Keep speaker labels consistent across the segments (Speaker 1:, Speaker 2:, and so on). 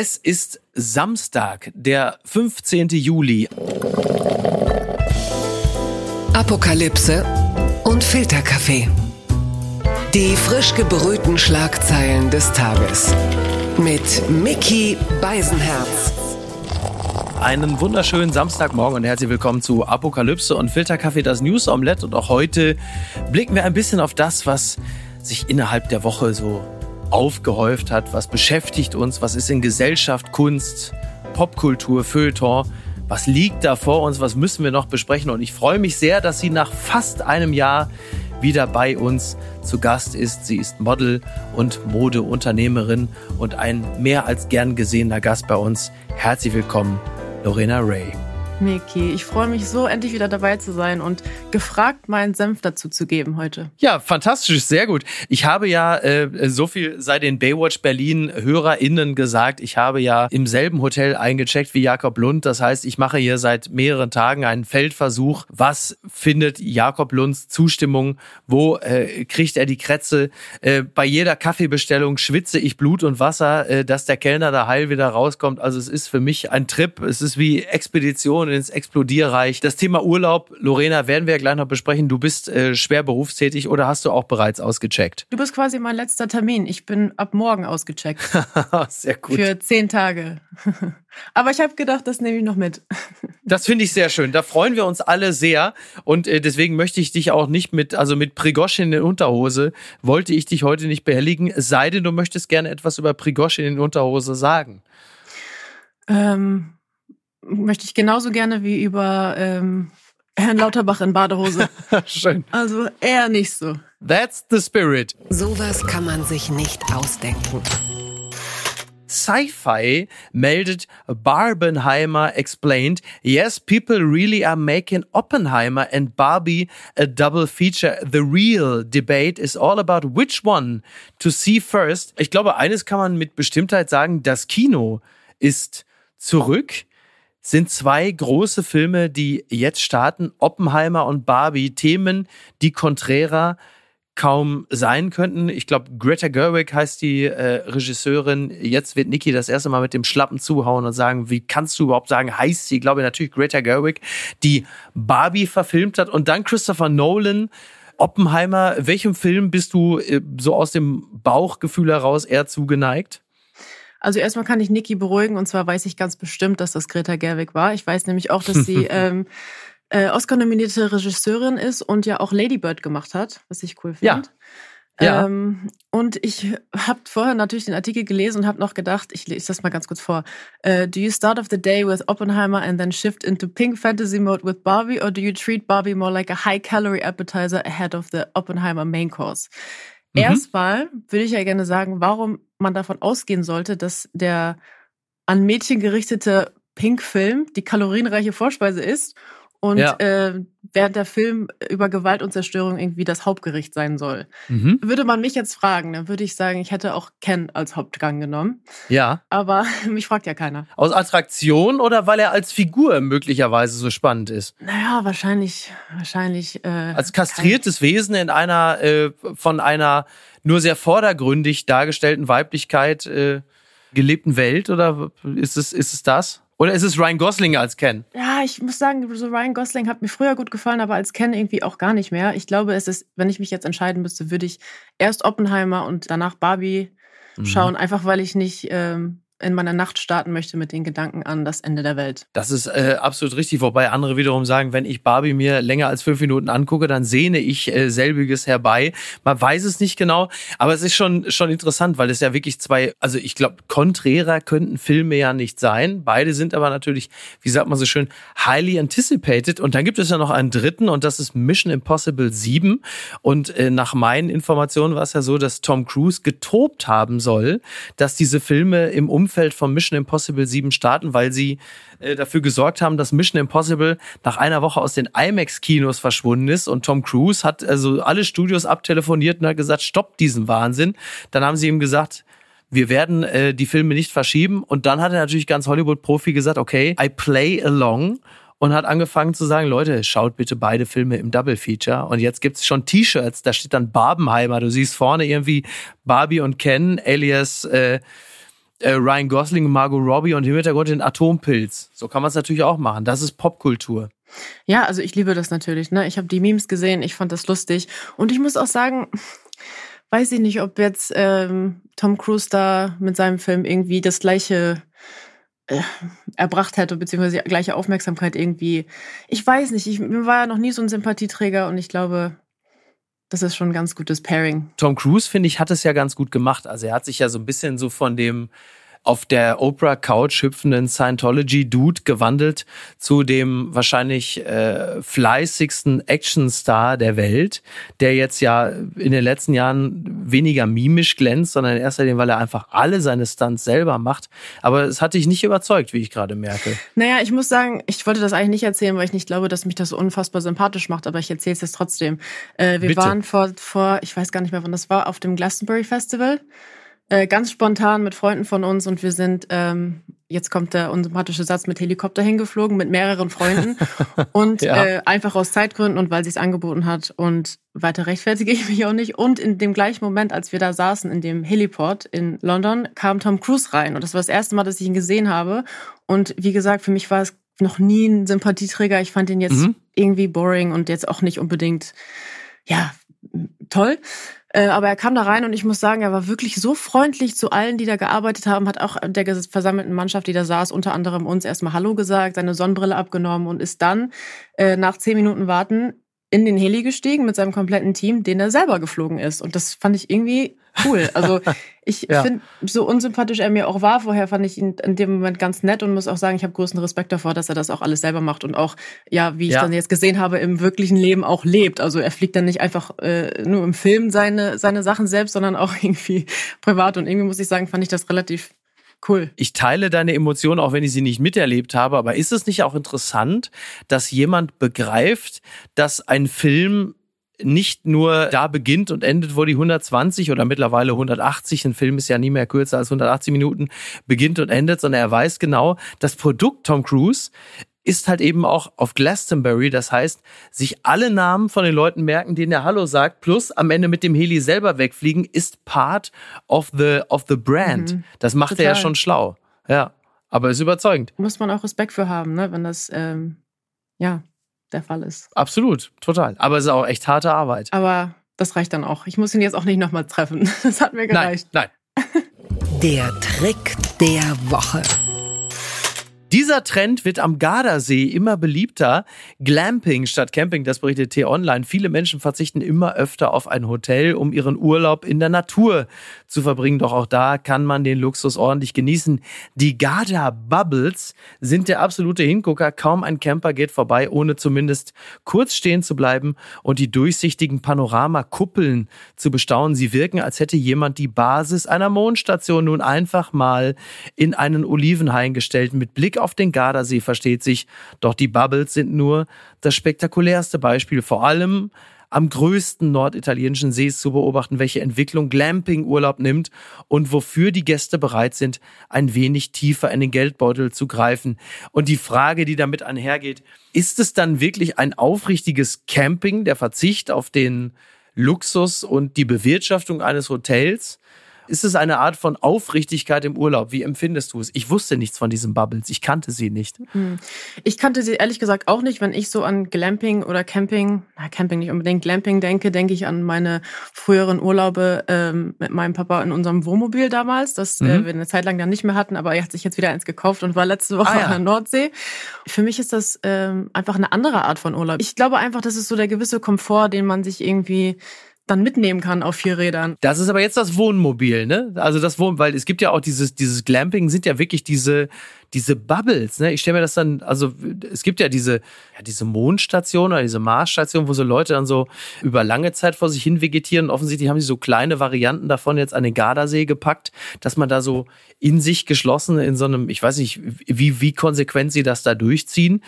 Speaker 1: Es ist Samstag, der 15. Juli.
Speaker 2: Apokalypse und Filterkaffee. Die frisch gebrühten Schlagzeilen des Tages. Mit Mickey Beisenherz.
Speaker 1: Einen wunderschönen Samstagmorgen und herzlich willkommen zu Apokalypse und Filterkaffee, das News Omelette. Und auch heute blicken wir ein bisschen auf das, was sich innerhalb der Woche so aufgehäuft hat, was beschäftigt uns, was ist in Gesellschaft, Kunst, Popkultur, Feuilleton, was liegt da vor uns, was müssen wir noch besprechen. Und ich freue mich sehr, dass sie nach fast einem Jahr wieder bei uns zu Gast ist. Sie ist Model und Modeunternehmerin und ein mehr als gern gesehener Gast bei uns. Herzlich willkommen, Lorena Ray.
Speaker 3: Miki, ich freue mich so, endlich wieder dabei zu sein und gefragt, meinen Senf dazu zu geben heute.
Speaker 1: Ja, fantastisch, sehr gut. Ich habe ja äh, so viel seit den Baywatch Berlin HörerInnen gesagt. Ich habe ja im selben Hotel eingecheckt wie Jakob Lund. Das heißt, ich mache hier seit mehreren Tagen einen Feldversuch. Was findet Jakob Lunds Zustimmung? Wo äh, kriegt er die Krätze? Äh, bei jeder Kaffeebestellung schwitze ich Blut und Wasser, äh, dass der Kellner da heil wieder rauskommt. Also es ist für mich ein Trip. Es ist wie Expedition und ins Explodierreich. Das Thema Urlaub, Lorena, werden wir ja gleich noch besprechen. Du bist äh, schwer berufstätig oder hast du auch bereits ausgecheckt?
Speaker 3: Du bist quasi mein letzter Termin. Ich bin ab morgen ausgecheckt.
Speaker 1: Sehr gut.
Speaker 3: Für zehn Tage. Aber ich habe gedacht, das nehme ich noch mit.
Speaker 1: Das finde ich sehr schön. Da freuen wir uns alle sehr. Und äh, deswegen möchte ich dich auch nicht mit, also mit Prigoschin in der Unterhose, wollte ich dich heute nicht behelligen. Es sei denn, du möchtest gerne etwas über Prigoschin in Unterhose sagen.
Speaker 3: Ähm, möchte ich genauso gerne wie über ähm, Herrn Lauterbach in Badehose.
Speaker 1: Schön.
Speaker 3: Also eher nicht so.
Speaker 1: That's the spirit.
Speaker 2: Sowas kann man sich nicht ausdenken.
Speaker 1: Sci-Fi meldet Barbenheimer explained, yes, people really are making Oppenheimer and Barbie a double feature. The real debate is all about which one to see first. Ich glaube, eines kann man mit Bestimmtheit sagen, das Kino ist zurück sind zwei große Filme, die jetzt starten. Oppenheimer und Barbie. Themen, die konträrer kaum sein könnten. Ich glaube, Greta Gerwig heißt die äh, Regisseurin. Jetzt wird Niki das erste Mal mit dem Schlappen zuhauen und sagen, wie kannst du überhaupt sagen, heißt sie? Ich glaube natürlich Greta Gerwig, die Barbie verfilmt hat. Und dann Christopher Nolan. Oppenheimer, welchem Film bist du äh, so aus dem Bauchgefühl heraus eher zugeneigt?
Speaker 3: Also erstmal kann ich Niki beruhigen und zwar weiß ich ganz bestimmt, dass das Greta Gerwig war. Ich weiß nämlich auch, dass sie ähm, äh, Oscar-nominierte Regisseurin ist und ja auch Lady Bird gemacht hat, was ich cool finde.
Speaker 1: Ja. Ja.
Speaker 3: Ähm, und ich habe vorher natürlich den Artikel gelesen und habe noch gedacht, ich lese das mal ganz kurz vor. Uh, do you start off the day with Oppenheimer and then shift into pink fantasy mode with Barbie or do you treat Barbie more like a high calorie appetizer ahead of the Oppenheimer main course? Mhm. Erstmal würde ich ja gerne sagen, warum man davon ausgehen sollte, dass der an Mädchen gerichtete Pink-Film die kalorienreiche Vorspeise ist und ja. äh, während der Film über Gewalt und Zerstörung irgendwie das Hauptgericht sein soll. Mhm. Würde man mich jetzt fragen, dann würde ich sagen, ich hätte auch Ken als Hauptgang genommen.
Speaker 1: Ja.
Speaker 3: Aber mich fragt ja keiner.
Speaker 1: Aus Attraktion oder weil er als Figur möglicherweise so spannend ist?
Speaker 3: Naja, wahrscheinlich, wahrscheinlich. Äh,
Speaker 1: als kastriertes Wesen in einer äh, von einer nur sehr vordergründig dargestellten Weiblichkeit äh, gelebten Welt oder ist es ist es das? Oder ist es Ryan Gosling als Ken?
Speaker 3: Ja, ich muss sagen, so Ryan Gosling hat mir früher gut gefallen, aber als Ken irgendwie auch gar nicht mehr. Ich glaube, es ist, wenn ich mich jetzt entscheiden müsste, würde ich erst Oppenheimer und danach Barbie mhm. schauen, einfach weil ich nicht ähm, in meiner Nacht starten möchte mit den Gedanken an das Ende der Welt.
Speaker 1: Das ist äh, absolut richtig, wobei andere wiederum sagen, wenn ich Barbie mir länger als fünf Minuten angucke, dann sehne ich äh, selbiges herbei. Man weiß es nicht genau, aber es ist schon schon interessant, weil es ja wirklich zwei, also ich glaube, konträrer könnten Filme ja nicht sein. Beide sind aber natürlich, wie sagt man so schön, highly anticipated. Und dann gibt es ja noch einen dritten und das ist Mission Impossible 7. Und äh, nach meinen Informationen war es ja so, dass Tom Cruise getobt haben soll, dass diese Filme im Umfeld Umfeld von Mission Impossible 7 starten, weil sie äh, dafür gesorgt haben, dass Mission Impossible nach einer Woche aus den IMAX-Kinos verschwunden ist und Tom Cruise hat also alle Studios abtelefoniert und hat gesagt, stopp diesen Wahnsinn. Dann haben sie ihm gesagt, wir werden äh, die Filme nicht verschieben. Und dann hat er natürlich ganz Hollywood-Profi gesagt, okay, I play along und hat angefangen zu sagen, Leute, schaut bitte beide Filme im Double Feature. Und jetzt gibt's schon T-Shirts, da steht dann Barbenheimer. Du siehst vorne irgendwie Barbie und Ken, alias äh, äh, Ryan Gosling, Margot Robbie und im Hintergrund den Atompilz. So kann man es natürlich auch machen. Das ist Popkultur.
Speaker 3: Ja, also ich liebe das natürlich. Ne? Ich habe die Memes gesehen, ich fand das lustig. Und ich muss auch sagen, weiß ich nicht, ob jetzt ähm, Tom Cruise da mit seinem Film irgendwie das gleiche äh, erbracht hätte, beziehungsweise gleiche Aufmerksamkeit irgendwie. Ich weiß nicht, ich war ja noch nie so ein Sympathieträger und ich glaube, das ist schon ein ganz gutes Pairing.
Speaker 1: Tom Cruise, finde ich, hat es ja ganz gut gemacht. Also er hat sich ja so ein bisschen so von dem auf der Oprah Couch hüpfenden Scientology Dude gewandelt zu dem wahrscheinlich äh, fleißigsten Actionstar der Welt, der jetzt ja in den letzten Jahren weniger mimisch glänzt, sondern in erster Linie, weil er einfach alle seine Stunts selber macht. Aber es hat dich nicht überzeugt, wie ich gerade merke.
Speaker 3: Naja, ich muss sagen, ich wollte das eigentlich nicht erzählen, weil ich nicht glaube, dass mich das so unfassbar sympathisch macht, aber ich erzähle es jetzt trotzdem. Äh, wir Bitte. waren vor, vor, ich weiß gar nicht mehr, wann das war, auf dem Glastonbury Festival äh, ganz spontan mit Freunden von uns und wir sind, ähm, jetzt kommt der unsympathische Satz, mit Helikopter hingeflogen, mit mehreren Freunden und ja. äh, einfach aus Zeitgründen und weil sie es angeboten hat und weiter rechtfertige ich mich auch nicht. Und in dem gleichen Moment, als wir da saßen, in dem Heliport in London, kam Tom Cruise rein und das war das erste Mal, dass ich ihn gesehen habe und wie gesagt, für mich war es noch nie ein Sympathieträger. Ich fand ihn jetzt mhm. irgendwie boring und jetzt auch nicht unbedingt, ja, toll. Äh, aber er kam da rein und ich muss sagen, er war wirklich so freundlich zu allen, die da gearbeitet haben, hat auch der versammelten Mannschaft, die da saß, unter anderem uns erstmal Hallo gesagt, seine Sonnenbrille abgenommen und ist dann äh, nach zehn Minuten Warten in den Heli gestiegen mit seinem kompletten Team, den er selber geflogen ist. Und das fand ich irgendwie cool. Also ich ja. finde, so unsympathisch er mir auch war vorher, fand ich ihn in dem Moment ganz nett und muss auch sagen, ich habe großen Respekt davor, dass er das auch alles selber macht und auch, ja, wie ich ja. dann jetzt gesehen habe, im wirklichen Leben auch lebt. Also er fliegt dann nicht einfach äh, nur im Film seine, seine Sachen selbst, sondern auch irgendwie privat. Und irgendwie muss ich sagen, fand ich das relativ Cool.
Speaker 1: Ich teile deine Emotionen, auch wenn ich sie nicht miterlebt habe. Aber ist es nicht auch interessant, dass jemand begreift, dass ein Film nicht nur da beginnt und endet, wo die 120 oder mittlerweile 180, ein Film ist ja nie mehr kürzer als 180 Minuten, beginnt und endet, sondern er weiß genau, das Produkt Tom Cruise ist halt eben auch auf Glastonbury. Das heißt, sich alle Namen von den Leuten merken, denen er Hallo sagt, plus am Ende mit dem Heli selber wegfliegen, ist part of the, of the brand. Mhm. Das macht Total. er ja schon schlau. Ja. Aber ist überzeugend.
Speaker 3: Muss man auch Respekt für haben, ne? wenn das, ähm, ja, der Fall ist.
Speaker 1: Absolut, total. Aber es ist auch echt harte Arbeit.
Speaker 3: Aber das reicht dann auch. Ich muss ihn jetzt auch nicht nochmal treffen. Das hat mir gereicht.
Speaker 1: Nein, nein.
Speaker 2: Der Trick der Woche.
Speaker 1: Dieser Trend wird am Gardasee immer beliebter. Glamping statt Camping, das berichtet T-Online. Viele Menschen verzichten immer öfter auf ein Hotel, um ihren Urlaub in der Natur zu verbringen. Doch auch da kann man den Luxus ordentlich genießen. Die Garda Bubbles sind der absolute Hingucker. Kaum ein Camper geht vorbei, ohne zumindest kurz stehen zu bleiben und die durchsichtigen Panoramakuppeln zu bestaunen. Sie wirken, als hätte jemand die Basis einer Mondstation nun einfach mal in einen Olivenhain gestellt mit Blick auf den Gardasee versteht sich, doch die Bubbles sind nur das spektakulärste Beispiel, vor allem am größten norditalienischen See zu beobachten, welche Entwicklung Glamping-Urlaub nimmt und wofür die Gäste bereit sind, ein wenig tiefer in den Geldbeutel zu greifen. Und die Frage, die damit einhergeht, ist es dann wirklich ein aufrichtiges Camping, der Verzicht auf den Luxus und die Bewirtschaftung eines Hotels? Ist es eine Art von Aufrichtigkeit im Urlaub? Wie empfindest du es? Ich wusste nichts von diesen Bubbles. Ich kannte sie nicht. Hm.
Speaker 3: Ich kannte sie ehrlich gesagt auch nicht. Wenn ich so an Glamping oder Camping, na, Camping nicht unbedingt, Glamping denke, denke ich an meine früheren Urlaube ähm, mit meinem Papa in unserem Wohnmobil damals, das äh, mhm. äh, wir eine Zeit lang dann nicht mehr hatten, aber er hat sich jetzt wieder eins gekauft und war letzte Woche ah, ja. an der Nordsee. Für mich ist das ähm, einfach eine andere Art von Urlaub. Ich glaube einfach, das ist so der gewisse Komfort, den man sich irgendwie dann mitnehmen kann auf vier Rädern.
Speaker 1: Das ist aber jetzt das Wohnmobil, ne? Also das Wohn, weil es gibt ja auch dieses dieses Glamping sind ja wirklich diese diese Bubbles, ne? Ich stelle mir das dann, also es gibt ja diese ja, diese Mondstation oder diese Marsstation, wo so Leute dann so über lange Zeit vor sich hin vegetieren. Offensichtlich haben sie so kleine Varianten davon jetzt an den Gardasee gepackt, dass man da so in sich geschlossen in so einem, ich weiß nicht, wie wie konsequent sie das da durchziehen.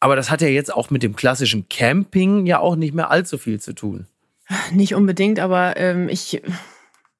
Speaker 1: Aber das hat ja jetzt auch mit dem klassischen Camping ja auch nicht mehr allzu viel zu tun.
Speaker 3: Nicht unbedingt, aber ähm, ich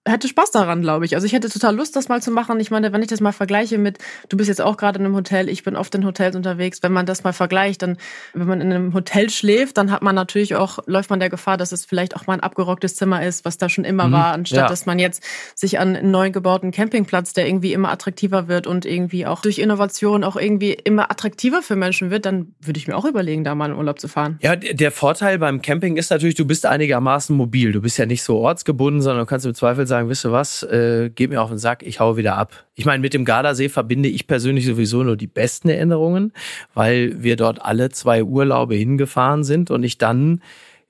Speaker 3: hätte Spaß daran, glaube ich. Also ich hätte total Lust, das mal zu machen. Ich meine, wenn ich das mal vergleiche mit, du bist jetzt auch gerade in einem Hotel, ich bin oft in Hotels unterwegs. Wenn man das mal vergleicht, dann, wenn man in einem Hotel schläft, dann hat man natürlich auch, läuft man der Gefahr, dass es vielleicht auch mal ein abgerocktes Zimmer ist, was da schon immer mhm, war, anstatt ja. dass man jetzt sich an einen neu gebauten Campingplatz, der irgendwie immer attraktiver wird und irgendwie auch durch Innovation auch irgendwie immer attraktiver für Menschen wird, dann würde ich mir auch überlegen, da mal in Urlaub zu fahren.
Speaker 1: Ja, der Vorteil beim Camping ist natürlich, du bist einigermaßen mobil. Du bist ja nicht so ortsgebunden, sondern du kannst im Zweifel sagen, wisst ihr was, äh, geht mir auf den Sack, ich hau wieder ab. Ich meine, mit dem Gardasee verbinde ich persönlich sowieso nur die besten Erinnerungen, weil wir dort alle zwei Urlaube hingefahren sind und ich dann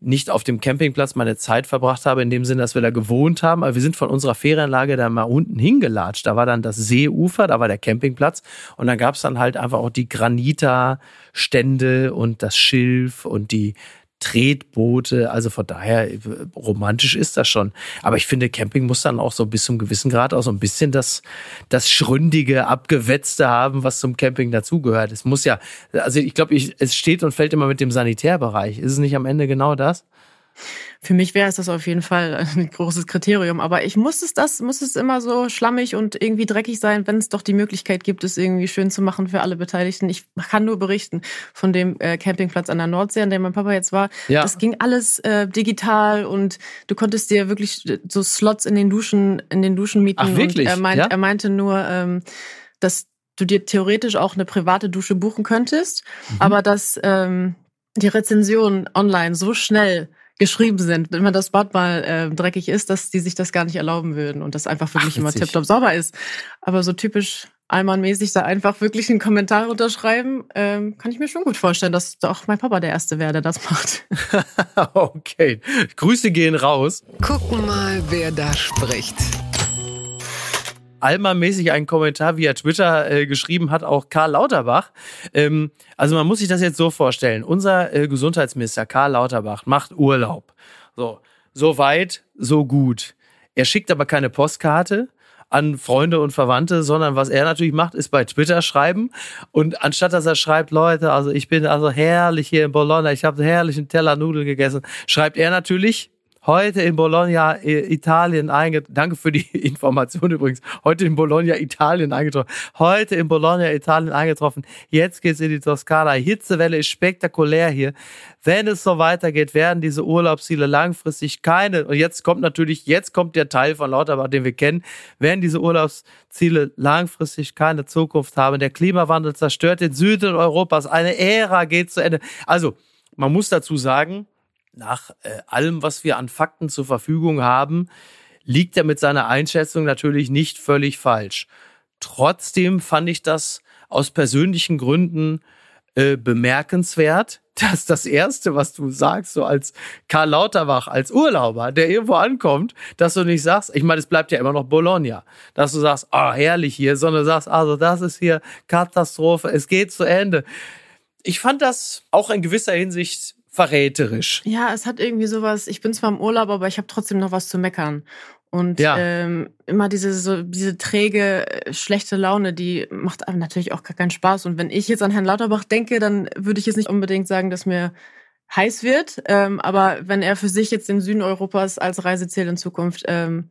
Speaker 1: nicht auf dem Campingplatz meine Zeit verbracht habe, in dem Sinne, dass wir da gewohnt haben. Aber wir sind von unserer Ferienlage da mal unten hingelatscht. Da war dann das Seeufer, da war der Campingplatz. Und dann gab's dann halt einfach auch die Granita-Stände und das Schilf und die Tretboote. Also von daher, romantisch ist das schon. Aber ich finde, Camping muss dann auch so bis zum gewissen Grad auch so ein bisschen das, das Schründige, Abgewetzte haben, was zum Camping dazugehört. Es muss ja, also ich glaube, es steht und fällt immer mit dem Sanitärbereich. Ist es nicht am Ende genau das?
Speaker 3: Für mich wäre es das auf jeden Fall ein großes Kriterium. Aber ich muss es das, muss es immer so schlammig und irgendwie dreckig sein, wenn es doch die Möglichkeit gibt, es irgendwie schön zu machen für alle Beteiligten. Ich kann nur berichten von dem äh, Campingplatz an der Nordsee, an dem mein Papa jetzt war. Ja. Das ging alles äh, digital und du konntest dir wirklich so Slots in den Duschen, in den Duschen mieten.
Speaker 1: Ach, wirklich?
Speaker 3: Und er, meint,
Speaker 1: ja?
Speaker 3: er meinte nur, ähm, dass du dir theoretisch auch eine private Dusche buchen könntest, mhm. aber dass ähm, die Rezensionen online so schnell geschrieben sind, wenn man das Bad mal äh, dreckig ist, dass die sich das gar nicht erlauben würden und das einfach wirklich Ach, immer tiptop sauber ist. Aber so typisch Allmann-mäßig da einfach wirklich einen Kommentar unterschreiben, ähm, kann ich mir schon gut vorstellen, dass auch mein Papa der Erste wäre, der das macht.
Speaker 1: okay. Grüße gehen raus.
Speaker 2: Gucken mal, wer da spricht.
Speaker 1: Alma-mäßig einen Kommentar via Twitter äh, geschrieben hat, auch Karl Lauterbach. Ähm, also man muss sich das jetzt so vorstellen. Unser äh, Gesundheitsminister Karl Lauterbach macht Urlaub. So, so weit, so gut. Er schickt aber keine Postkarte an Freunde und Verwandte, sondern was er natürlich macht, ist bei Twitter schreiben. Und anstatt dass er schreibt, Leute, also ich bin also herrlich hier in Bologna, ich habe herrlichen Teller Nudeln gegessen, schreibt er natürlich, heute in Bologna, Italien eingetroffen. Danke für die Information übrigens. Heute in Bologna, Italien eingetroffen. Heute in Bologna, Italien eingetroffen. Jetzt geht's in die Toskana. Hitzewelle ist spektakulär hier. Wenn es so weitergeht, werden diese Urlaubsziele langfristig keine, und jetzt kommt natürlich, jetzt kommt der Teil von Lauterbach, den wir kennen, werden diese Urlaubsziele langfristig keine Zukunft haben. Der Klimawandel zerstört den Süden Europas. Eine Ära geht zu Ende. Also, man muss dazu sagen, nach äh, allem, was wir an Fakten zur Verfügung haben, liegt er mit seiner Einschätzung natürlich nicht völlig falsch. Trotzdem fand ich das aus persönlichen Gründen äh, bemerkenswert, dass das Erste, was du sagst, so als Karl Lauterbach, als Urlauber, der irgendwo ankommt, dass du nicht sagst, ich meine, es bleibt ja immer noch Bologna, dass du sagst, oh, herrlich hier, sondern sagst, also das ist hier Katastrophe, es geht zu Ende. Ich fand das auch in gewisser Hinsicht verräterisch.
Speaker 3: Ja, es hat irgendwie sowas, ich bin zwar im Urlaub, aber ich habe trotzdem noch was zu meckern. Und ja. ähm, immer diese so diese träge, äh, schlechte Laune, die macht einem natürlich auch gar keinen Spaß. Und wenn ich jetzt an Herrn Lauterbach denke, dann würde ich jetzt nicht unbedingt sagen, dass mir heiß wird. Ähm, aber wenn er für sich jetzt den Süden Europas als Reiseziel in Zukunft ähm,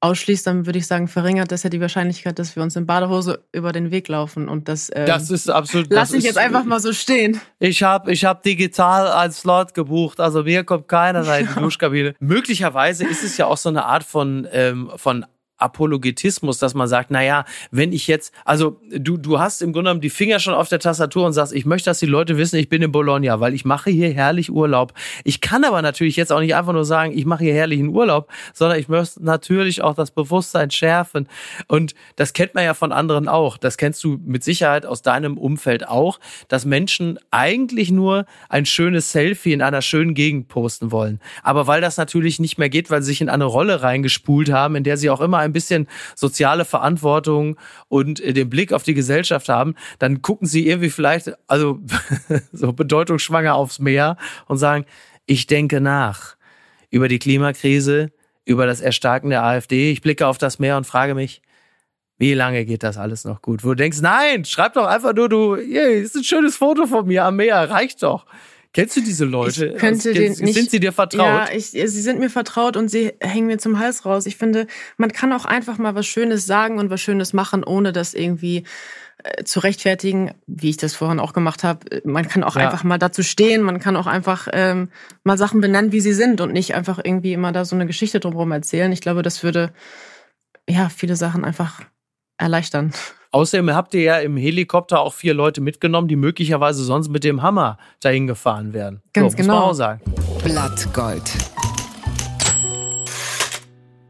Speaker 3: ausschließt, dann würde ich sagen, verringert das ja die Wahrscheinlichkeit, dass wir uns in Badehose über den Weg laufen. Und das, ähm,
Speaker 1: das ist absolut.
Speaker 3: Lass ich jetzt einfach mal so stehen.
Speaker 1: Ich habe ich hab digital einen Slot gebucht, also mir kommt keiner rein in die Duschkabine. Möglicherweise ist es ja auch so eine Art von, ähm, von Apologetismus, dass man sagt, na ja, wenn ich jetzt, also du, du hast im Grunde genommen die Finger schon auf der Tastatur und sagst, ich möchte, dass die Leute wissen, ich bin in Bologna, weil ich mache hier herrlich Urlaub. Ich kann aber natürlich jetzt auch nicht einfach nur sagen, ich mache hier herrlichen Urlaub, sondern ich möchte natürlich auch das Bewusstsein schärfen. Und das kennt man ja von anderen auch. Das kennst du mit Sicherheit aus deinem Umfeld auch, dass Menschen eigentlich nur ein schönes Selfie in einer schönen Gegend posten wollen. Aber weil das natürlich nicht mehr geht, weil sie sich in eine Rolle reingespult haben, in der sie auch immer ein bisschen soziale Verantwortung und äh, den Blick auf die Gesellschaft haben, dann gucken sie irgendwie vielleicht, also so bedeutungsschwanger aufs Meer und sagen, ich denke nach über die Klimakrise, über das Erstarken der AfD. Ich blicke auf das Meer und frage mich, wie lange geht das alles noch gut? Wo du denkst, nein, schreib doch einfach nur, du, yeah, ist ein schönes Foto von mir am Meer, reicht doch. Kennst du diese Leute?
Speaker 3: Ich könnte
Speaker 1: Also,
Speaker 3: den
Speaker 1: sind
Speaker 3: nicht,
Speaker 1: sie dir vertraut?
Speaker 3: Ja, ich, sie sind mir vertraut und sie hängen mir zum Hals raus. Ich finde, man kann auch einfach mal was Schönes sagen und was Schönes machen, ohne das irgendwie äh, zu rechtfertigen, wie ich das vorhin auch gemacht habe. Man kann auch
Speaker 1: Ja.
Speaker 3: einfach mal dazu stehen, man kann auch einfach ähm, mal Sachen benennen, wie sie sind und nicht einfach irgendwie immer da so eine Geschichte drumherum erzählen. Ich glaube, das würde ja viele Sachen einfach erleichtern.
Speaker 1: Außerdem habt ihr ja im Helikopter auch vier Leute mitgenommen, die möglicherweise sonst mit dem Hammer dahin gefahren wären.
Speaker 3: Ganz
Speaker 1: so, Muss
Speaker 3: genau.
Speaker 1: man auch sagen.
Speaker 2: Blattgold.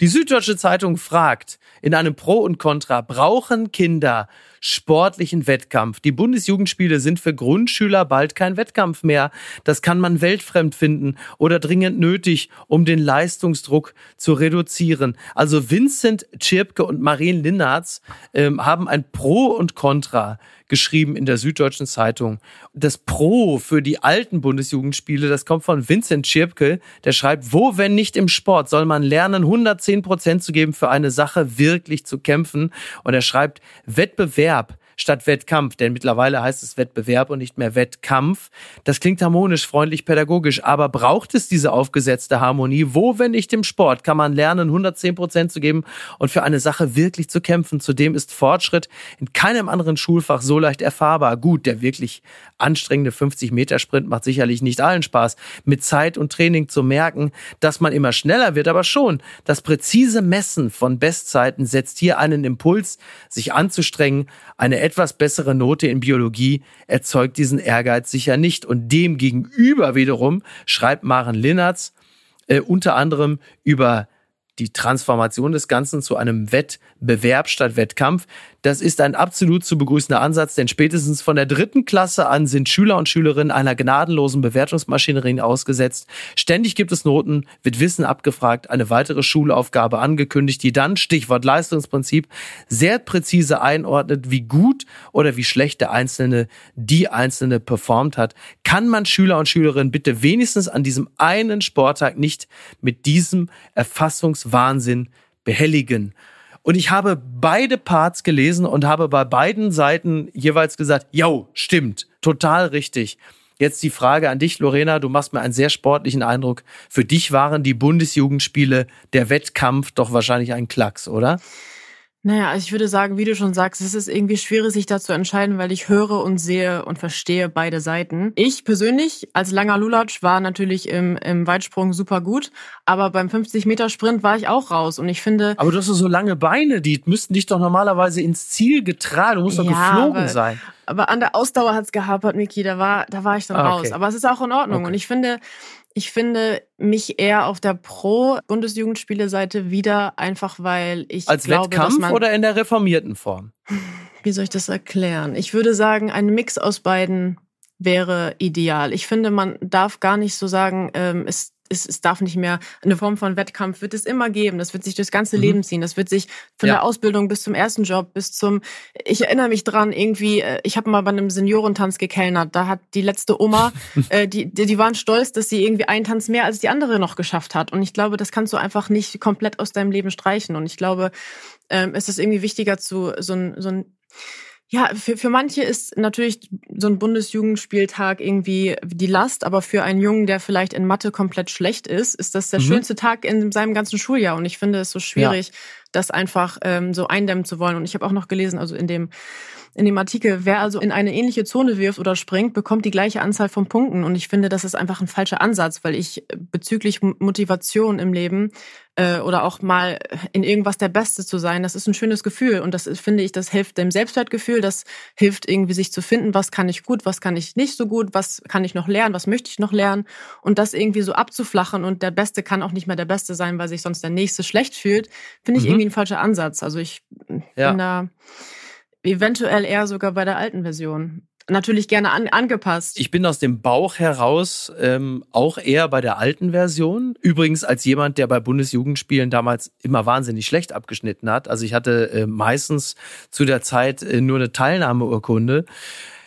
Speaker 1: Die Süddeutsche Zeitung fragt in einem Pro und Contra, brauchen Kinder sportlichen Wettkampf? Die Bundesjugendspiele sind für Grundschüler bald kein Wettkampf mehr. Das kann man weltfremd finden oder dringend nötig, um den Leistungsdruck zu reduzieren. Also Vincent Tschirpke und Marien Linnertz ähm, haben ein Pro und Contra geschrieben in der Süddeutschen Zeitung. Das Pro für die alten Bundesjugendspiele, das kommt von Vincent Schirpke, der schreibt, wo, wenn nicht im Sport, soll man lernen, 110 Prozent zu geben für eine Sache wirklich zu kämpfen. Und er schreibt, Wettbewerb statt Wettkampf, denn mittlerweile heißt es Wettbewerb und nicht mehr Wettkampf. Das klingt harmonisch, freundlich, pädagogisch, aber braucht es diese aufgesetzte Harmonie? Wo, wenn nicht im Sport, kann man lernen, 110 Prozent zu geben und für eine Sache wirklich zu kämpfen? Zudem ist Fortschritt in keinem anderen Schulfach so leicht erfahrbar. Gut, der wirklich anstrengende 50-Meter-Sprint macht sicherlich nicht allen Spaß. Mit Zeit und Training zu merken, dass man immer schneller wird, aber schon. Das präzise Messen von Bestzeiten setzt hier einen Impuls, sich anzustrengen. Eine etwas bessere Note in Biologie erzeugt diesen Ehrgeiz sicher nicht. Und dem gegenüber wiederum schreibt Maren Linnertz äh, unter anderem über die Transformation des Ganzen zu einem Wettbewerb statt Wettkampf. Das ist ein absolut zu begrüßender Ansatz, denn spätestens von der dritten Klasse an sind Schüler und Schülerinnen einer gnadenlosen Bewertungsmaschinerie ausgesetzt. Ständig gibt es Noten, wird Wissen abgefragt, eine weitere Schulaufgabe angekündigt, die dann, Stichwort Leistungsprinzip, sehr präzise einordnet, wie gut oder wie schlecht der Einzelne, die Einzelne performt hat. Kann man Schüler und Schülerinnen bitte wenigstens an diesem einen Sporttag nicht mit diesem Erfassungswahnsinn behelligen? Und ich habe beide Parts gelesen und habe bei beiden Seiten jeweils gesagt, yo, stimmt, total richtig. Jetzt die Frage an dich, Lorena. Du machst mir einen sehr sportlichen Eindruck. Für dich waren die Bundesjugendspiele der Wettkampf doch wahrscheinlich ein Klacks, oder?
Speaker 3: Naja, also ich würde sagen, wie du schon sagst, es ist irgendwie schwierig, sich da zu entscheiden, weil ich höre und sehe und verstehe beide Seiten. Ich persönlich als langer Lulatsch war natürlich im, im Weitsprung super gut, aber beim 50-Meter-Sprint war ich auch raus und ich finde,
Speaker 1: Aber du hast doch so lange Beine, die müssten dich doch normalerweise ins Ziel getragen. Du musst doch
Speaker 3: Ja,
Speaker 1: geflogen
Speaker 3: aber-
Speaker 1: sein.
Speaker 3: aber an der Ausdauer hat's gehapert, Miki, da war, da war ich dann
Speaker 1: Ah, okay.
Speaker 3: raus. Aber es ist auch in Ordnung
Speaker 1: Okay.
Speaker 3: und ich finde, ich finde mich eher auf der Pro-Bundesjugendspiele-Seite wieder, einfach weil ich
Speaker 1: Als
Speaker 3: glaube, dass
Speaker 1: Wettkampf oder in der reformierten Form?
Speaker 3: wie soll ich das erklären? Ich würde sagen, ein Mix aus beiden wäre ideal. Ich finde, man darf gar nicht so sagen, ähm, es, es, es darf nicht mehr eine Form von Wettkampf wird es immer geben. Das wird sich durchs ganze
Speaker 1: Mhm.
Speaker 3: Leben ziehen. Das wird sich von
Speaker 1: Ja.
Speaker 3: der Ausbildung bis zum ersten Job bis zum. Ich erinnere mich dran irgendwie. äh, Ich habe mal bei einem Seniorentanz gekellnert. Da hat die letzte Oma, äh, die, die die waren stolz, dass sie irgendwie einen Tanz mehr als die andere noch geschafft hat. Und ich glaube, das kannst du einfach nicht komplett aus deinem Leben streichen. Und ich glaube, ähm, es ist irgendwie wichtiger zu so ein so ein ja, für, für manche ist natürlich so ein Bundesjugendspieltag irgendwie die Last, aber für einen Jungen, der vielleicht in Mathe komplett schlecht ist, ist das der
Speaker 1: Mhm.
Speaker 3: schönste Tag in seinem ganzen Schuljahr. Und ich finde es so schwierig, das einfach ähm, so eindämmen zu wollen. Und ich habe auch noch gelesen, also in dem in dem Artikel, wer also in eine ähnliche Zone wirft oder springt, bekommt die gleiche Anzahl von Punkten. Und ich finde, das ist einfach ein falscher Ansatz, weil ich bezüglich M- Motivation im Leben äh, oder auch mal in irgendwas der Beste zu sein, das ist ein schönes Gefühl. Und das finde ich, das hilft dem Selbstwertgefühl, das hilft irgendwie sich zu finden, was kann ich gut, was kann ich nicht so gut, was kann ich noch lernen, was möchte ich noch lernen und das irgendwie so abzuflachen und der Beste kann auch nicht mehr der Beste sein, weil sich sonst der Nächste schlecht fühlt, finde ich
Speaker 1: Mhm.
Speaker 3: irgendwie ein falscher Ansatz. Also ich
Speaker 1: Ja.
Speaker 3: bin da eventuell eher sogar bei der alten Version. Natürlich gerne an, angepasst.
Speaker 1: Ich bin aus dem Bauch heraus ähm, auch eher bei der alten Version. Übrigens als jemand, der bei Bundesjugendspielen damals immer wahnsinnig schlecht abgeschnitten hat. Also ich hatte äh, meistens zu der Zeit äh, nur eine Teilnahmeurkunde.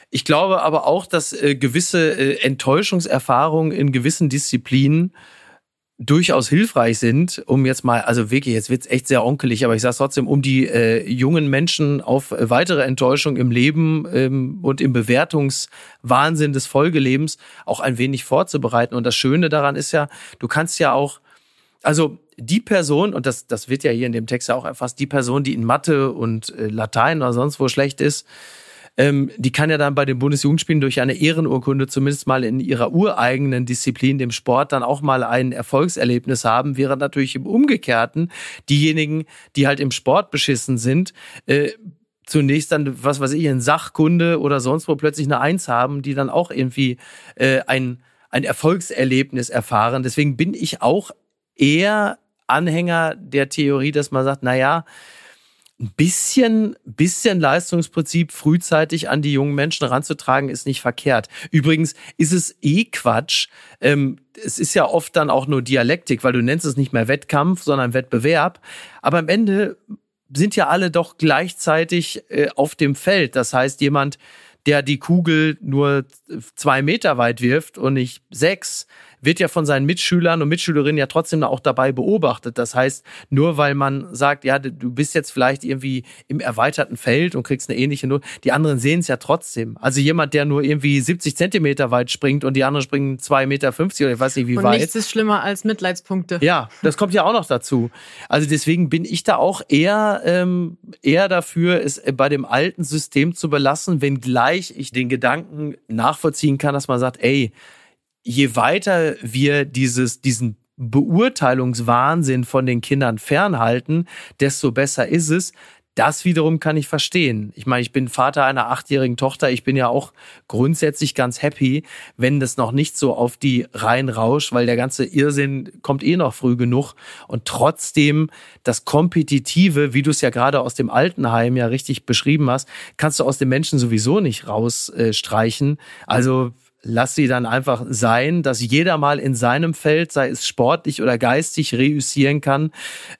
Speaker 1: Ich glaube aber auch, dass äh, gewisse äh, Enttäuschungserfahrungen in gewissen Disziplinen durchaus hilfreich sind, um jetzt mal, also wirklich, jetzt wird's echt sehr onkelig, aber ich sage trotzdem, um die äh, jungen Menschen auf weitere Enttäuschung im Leben ähm, und im Bewertungswahnsinn des Folgelebens auch ein wenig vorzubereiten. Und das Schöne daran ist ja, du kannst ja auch, also die Person, und das, das wird ja hier in dem Text ja auch erfasst, die Person, die in Mathe und äh, Latein oder sonst wo schlecht ist, ähm, die kann ja dann bei den Bundesjugendspielen durch eine Ehrenurkunde zumindest mal in ihrer ureigenen Disziplin, dem Sport, dann auch mal ein Erfolgserlebnis haben, während natürlich im Umgekehrten diejenigen, die halt im Sport beschissen sind, äh, zunächst dann, was weiß ich, in Sachkunde oder sonst wo plötzlich eine Eins haben, die dann auch irgendwie äh, ein, ein Erfolgserlebnis erfahren. Deswegen bin ich auch eher Anhänger der Theorie, dass man sagt, na ja, ein bisschen, bisschen Leistungsprinzip frühzeitig an die jungen Menschen ranzutragen, ist nicht verkehrt. Übrigens ist es eh Quatsch. Ähm, es ist ja oft dann auch nur Dialektik, weil du nennst es nicht mehr Wettkampf, sondern Wettbewerb. Aber am Ende sind ja alle doch gleichzeitig äh, auf dem Feld. Das heißt, jemand, der die Kugel nur zwei Meter weit wirft und nicht sechs, wird ja von seinen Mitschülern und Mitschülerinnen ja trotzdem auch dabei beobachtet. Das heißt, nur weil man sagt, ja, du bist jetzt vielleicht irgendwie im erweiterten Feld und kriegst eine ähnliche Note, die anderen sehen es ja trotzdem. Also jemand, der nur irgendwie 70 Zentimeter weit springt und die anderen springen 2,50 Meter oder ich weiß nicht wie
Speaker 3: und
Speaker 1: weit.
Speaker 3: Nichts ist schlimmer als Mitleidspunkte.
Speaker 1: Ja, das kommt ja auch noch dazu. Also deswegen bin ich da auch eher, ähm, eher dafür, es bei dem alten System zu belassen, wenngleich ich den Gedanken nachvollziehen kann, dass man sagt, ey, je weiter wir dieses, diesen Beurteilungswahnsinn von den Kindern fernhalten, desto besser ist es. Das wiederum kann ich verstehen. Ich meine, ich bin Vater einer achtjährigen Tochter. Ich bin ja auch grundsätzlich ganz happy, wenn das noch nicht so auf die Reihen rauscht, weil der ganze Irrsinn kommt eh noch früh genug. Und trotzdem das Kompetitive, wie du es ja gerade aus dem Altenheim ja richtig beschrieben hast, kannst du aus den Menschen sowieso nicht rausstreichen. Also lass sie dann einfach sein, dass jeder mal in seinem Feld, sei es sportlich oder geistig, reüssieren kann.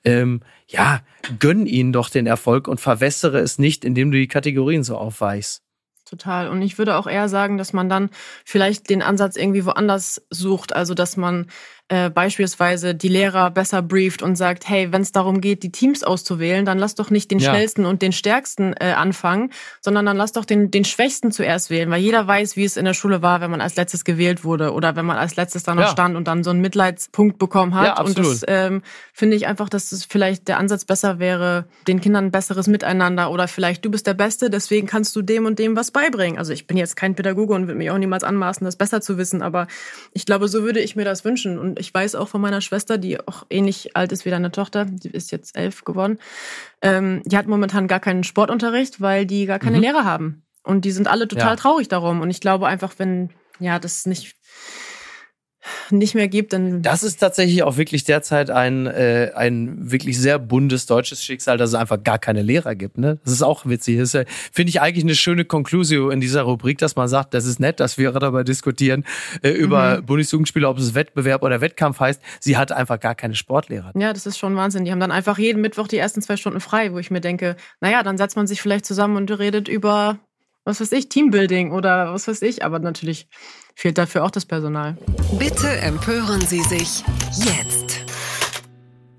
Speaker 1: Ähm, ja, gönn ihnen doch den Erfolg und verwässere es nicht, indem du die Kategorien so aufweichst.
Speaker 3: Total. Und ich würde auch eher sagen, dass man dann vielleicht den Ansatz irgendwie woanders sucht. Also, dass man äh, beispielsweise die Lehrer besser brieft und sagt, hey, wenn es darum geht, die Teams auszuwählen, dann lass doch nicht den ja. schnellsten und den stärksten äh, anfangen, sondern dann lass doch den, den schwächsten zuerst wählen, weil jeder weiß, wie es in der Schule war, wenn man als letztes gewählt wurde oder wenn man als letztes da noch ja. stand und dann so einen Mitleidspunkt bekommen hat. Ja. Und das ähm, finde ich einfach, dass es vielleicht der Ansatz besser wäre, den Kindern ein besseres Miteinander oder vielleicht du bist der Beste, deswegen kannst du dem und dem was beibringen. Also ich bin jetzt kein Pädagoge und würde mich auch niemals anmaßen, das besser zu wissen, aber ich glaube, so würde ich mir das wünschen und ich weiß auch von meiner Schwester, die auch ähnlich alt ist wie deine Tochter, die ist jetzt elf geworden, ähm, die hat momentan gar keinen Sportunterricht, weil die gar keine mhm. Lehrer haben. Und die sind alle total ja. traurig darum. Und ich glaube einfach, wenn ja das nicht nicht mehr gibt, dann.
Speaker 1: Das ist tatsächlich auch wirklich derzeit ein, äh, ein wirklich sehr buntes deutsches Schicksal, dass es einfach gar keine Lehrer gibt. Ne? Das ist auch witzig. Das ja, finde ich eigentlich eine schöne Konklusio in dieser Rubrik, dass man sagt, das ist nett, dass wir darüber diskutieren, äh, über mhm. Bundesjugendspieler, ob es Wettbewerb oder Wettkampf heißt. Sie hat einfach gar keine Sportlehrer.
Speaker 3: Ja, das ist schon Wahnsinn. Die haben dann einfach jeden Mittwoch die ersten zwei Stunden frei, wo ich mir denke, naja, dann setzt man sich vielleicht zusammen und redet über was weiß ich, Teambuilding oder was weiß ich, aber natürlich fehlt dafür auch das Personal.
Speaker 2: Bitte empören Sie sich jetzt.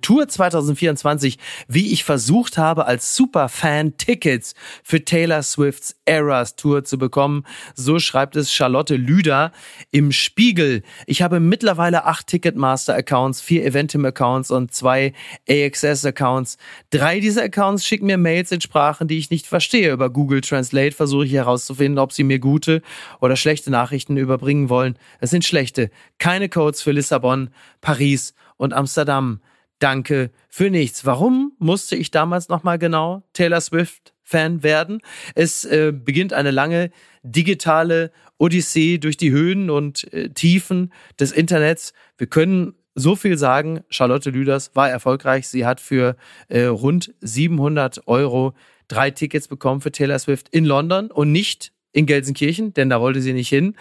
Speaker 1: Tour 2024, wie ich versucht habe, als Superfan Tickets für Taylor Swifts Eras Tour zu bekommen. So schreibt es Charlotte Lüder im Spiegel. Ich habe mittlerweile acht Ticketmaster-Accounts, vier Eventim-Accounts und zwei AXS-Accounts. Drei dieser Accounts schicken mir Mails in Sprachen, die ich nicht verstehe. Über Google Translate versuche ich herauszufinden, ob sie mir gute oder schlechte Nachrichten überbringen wollen. Es sind schlechte. Keine Codes für Lissabon, Paris und Amsterdam. Danke für nichts. Warum musste ich damals nochmal genau Taylor Swift Fan werden? Es äh, beginnt eine lange digitale Odyssee durch die Höhen und äh, Tiefen des Internets. Wir können so viel sagen, Charlotte Lüders war erfolgreich. Sie hat für äh, rund 700 Euro drei Tickets bekommen für Taylor Swift in London und nicht in Gelsenkirchen, denn da wollte sie nicht hin.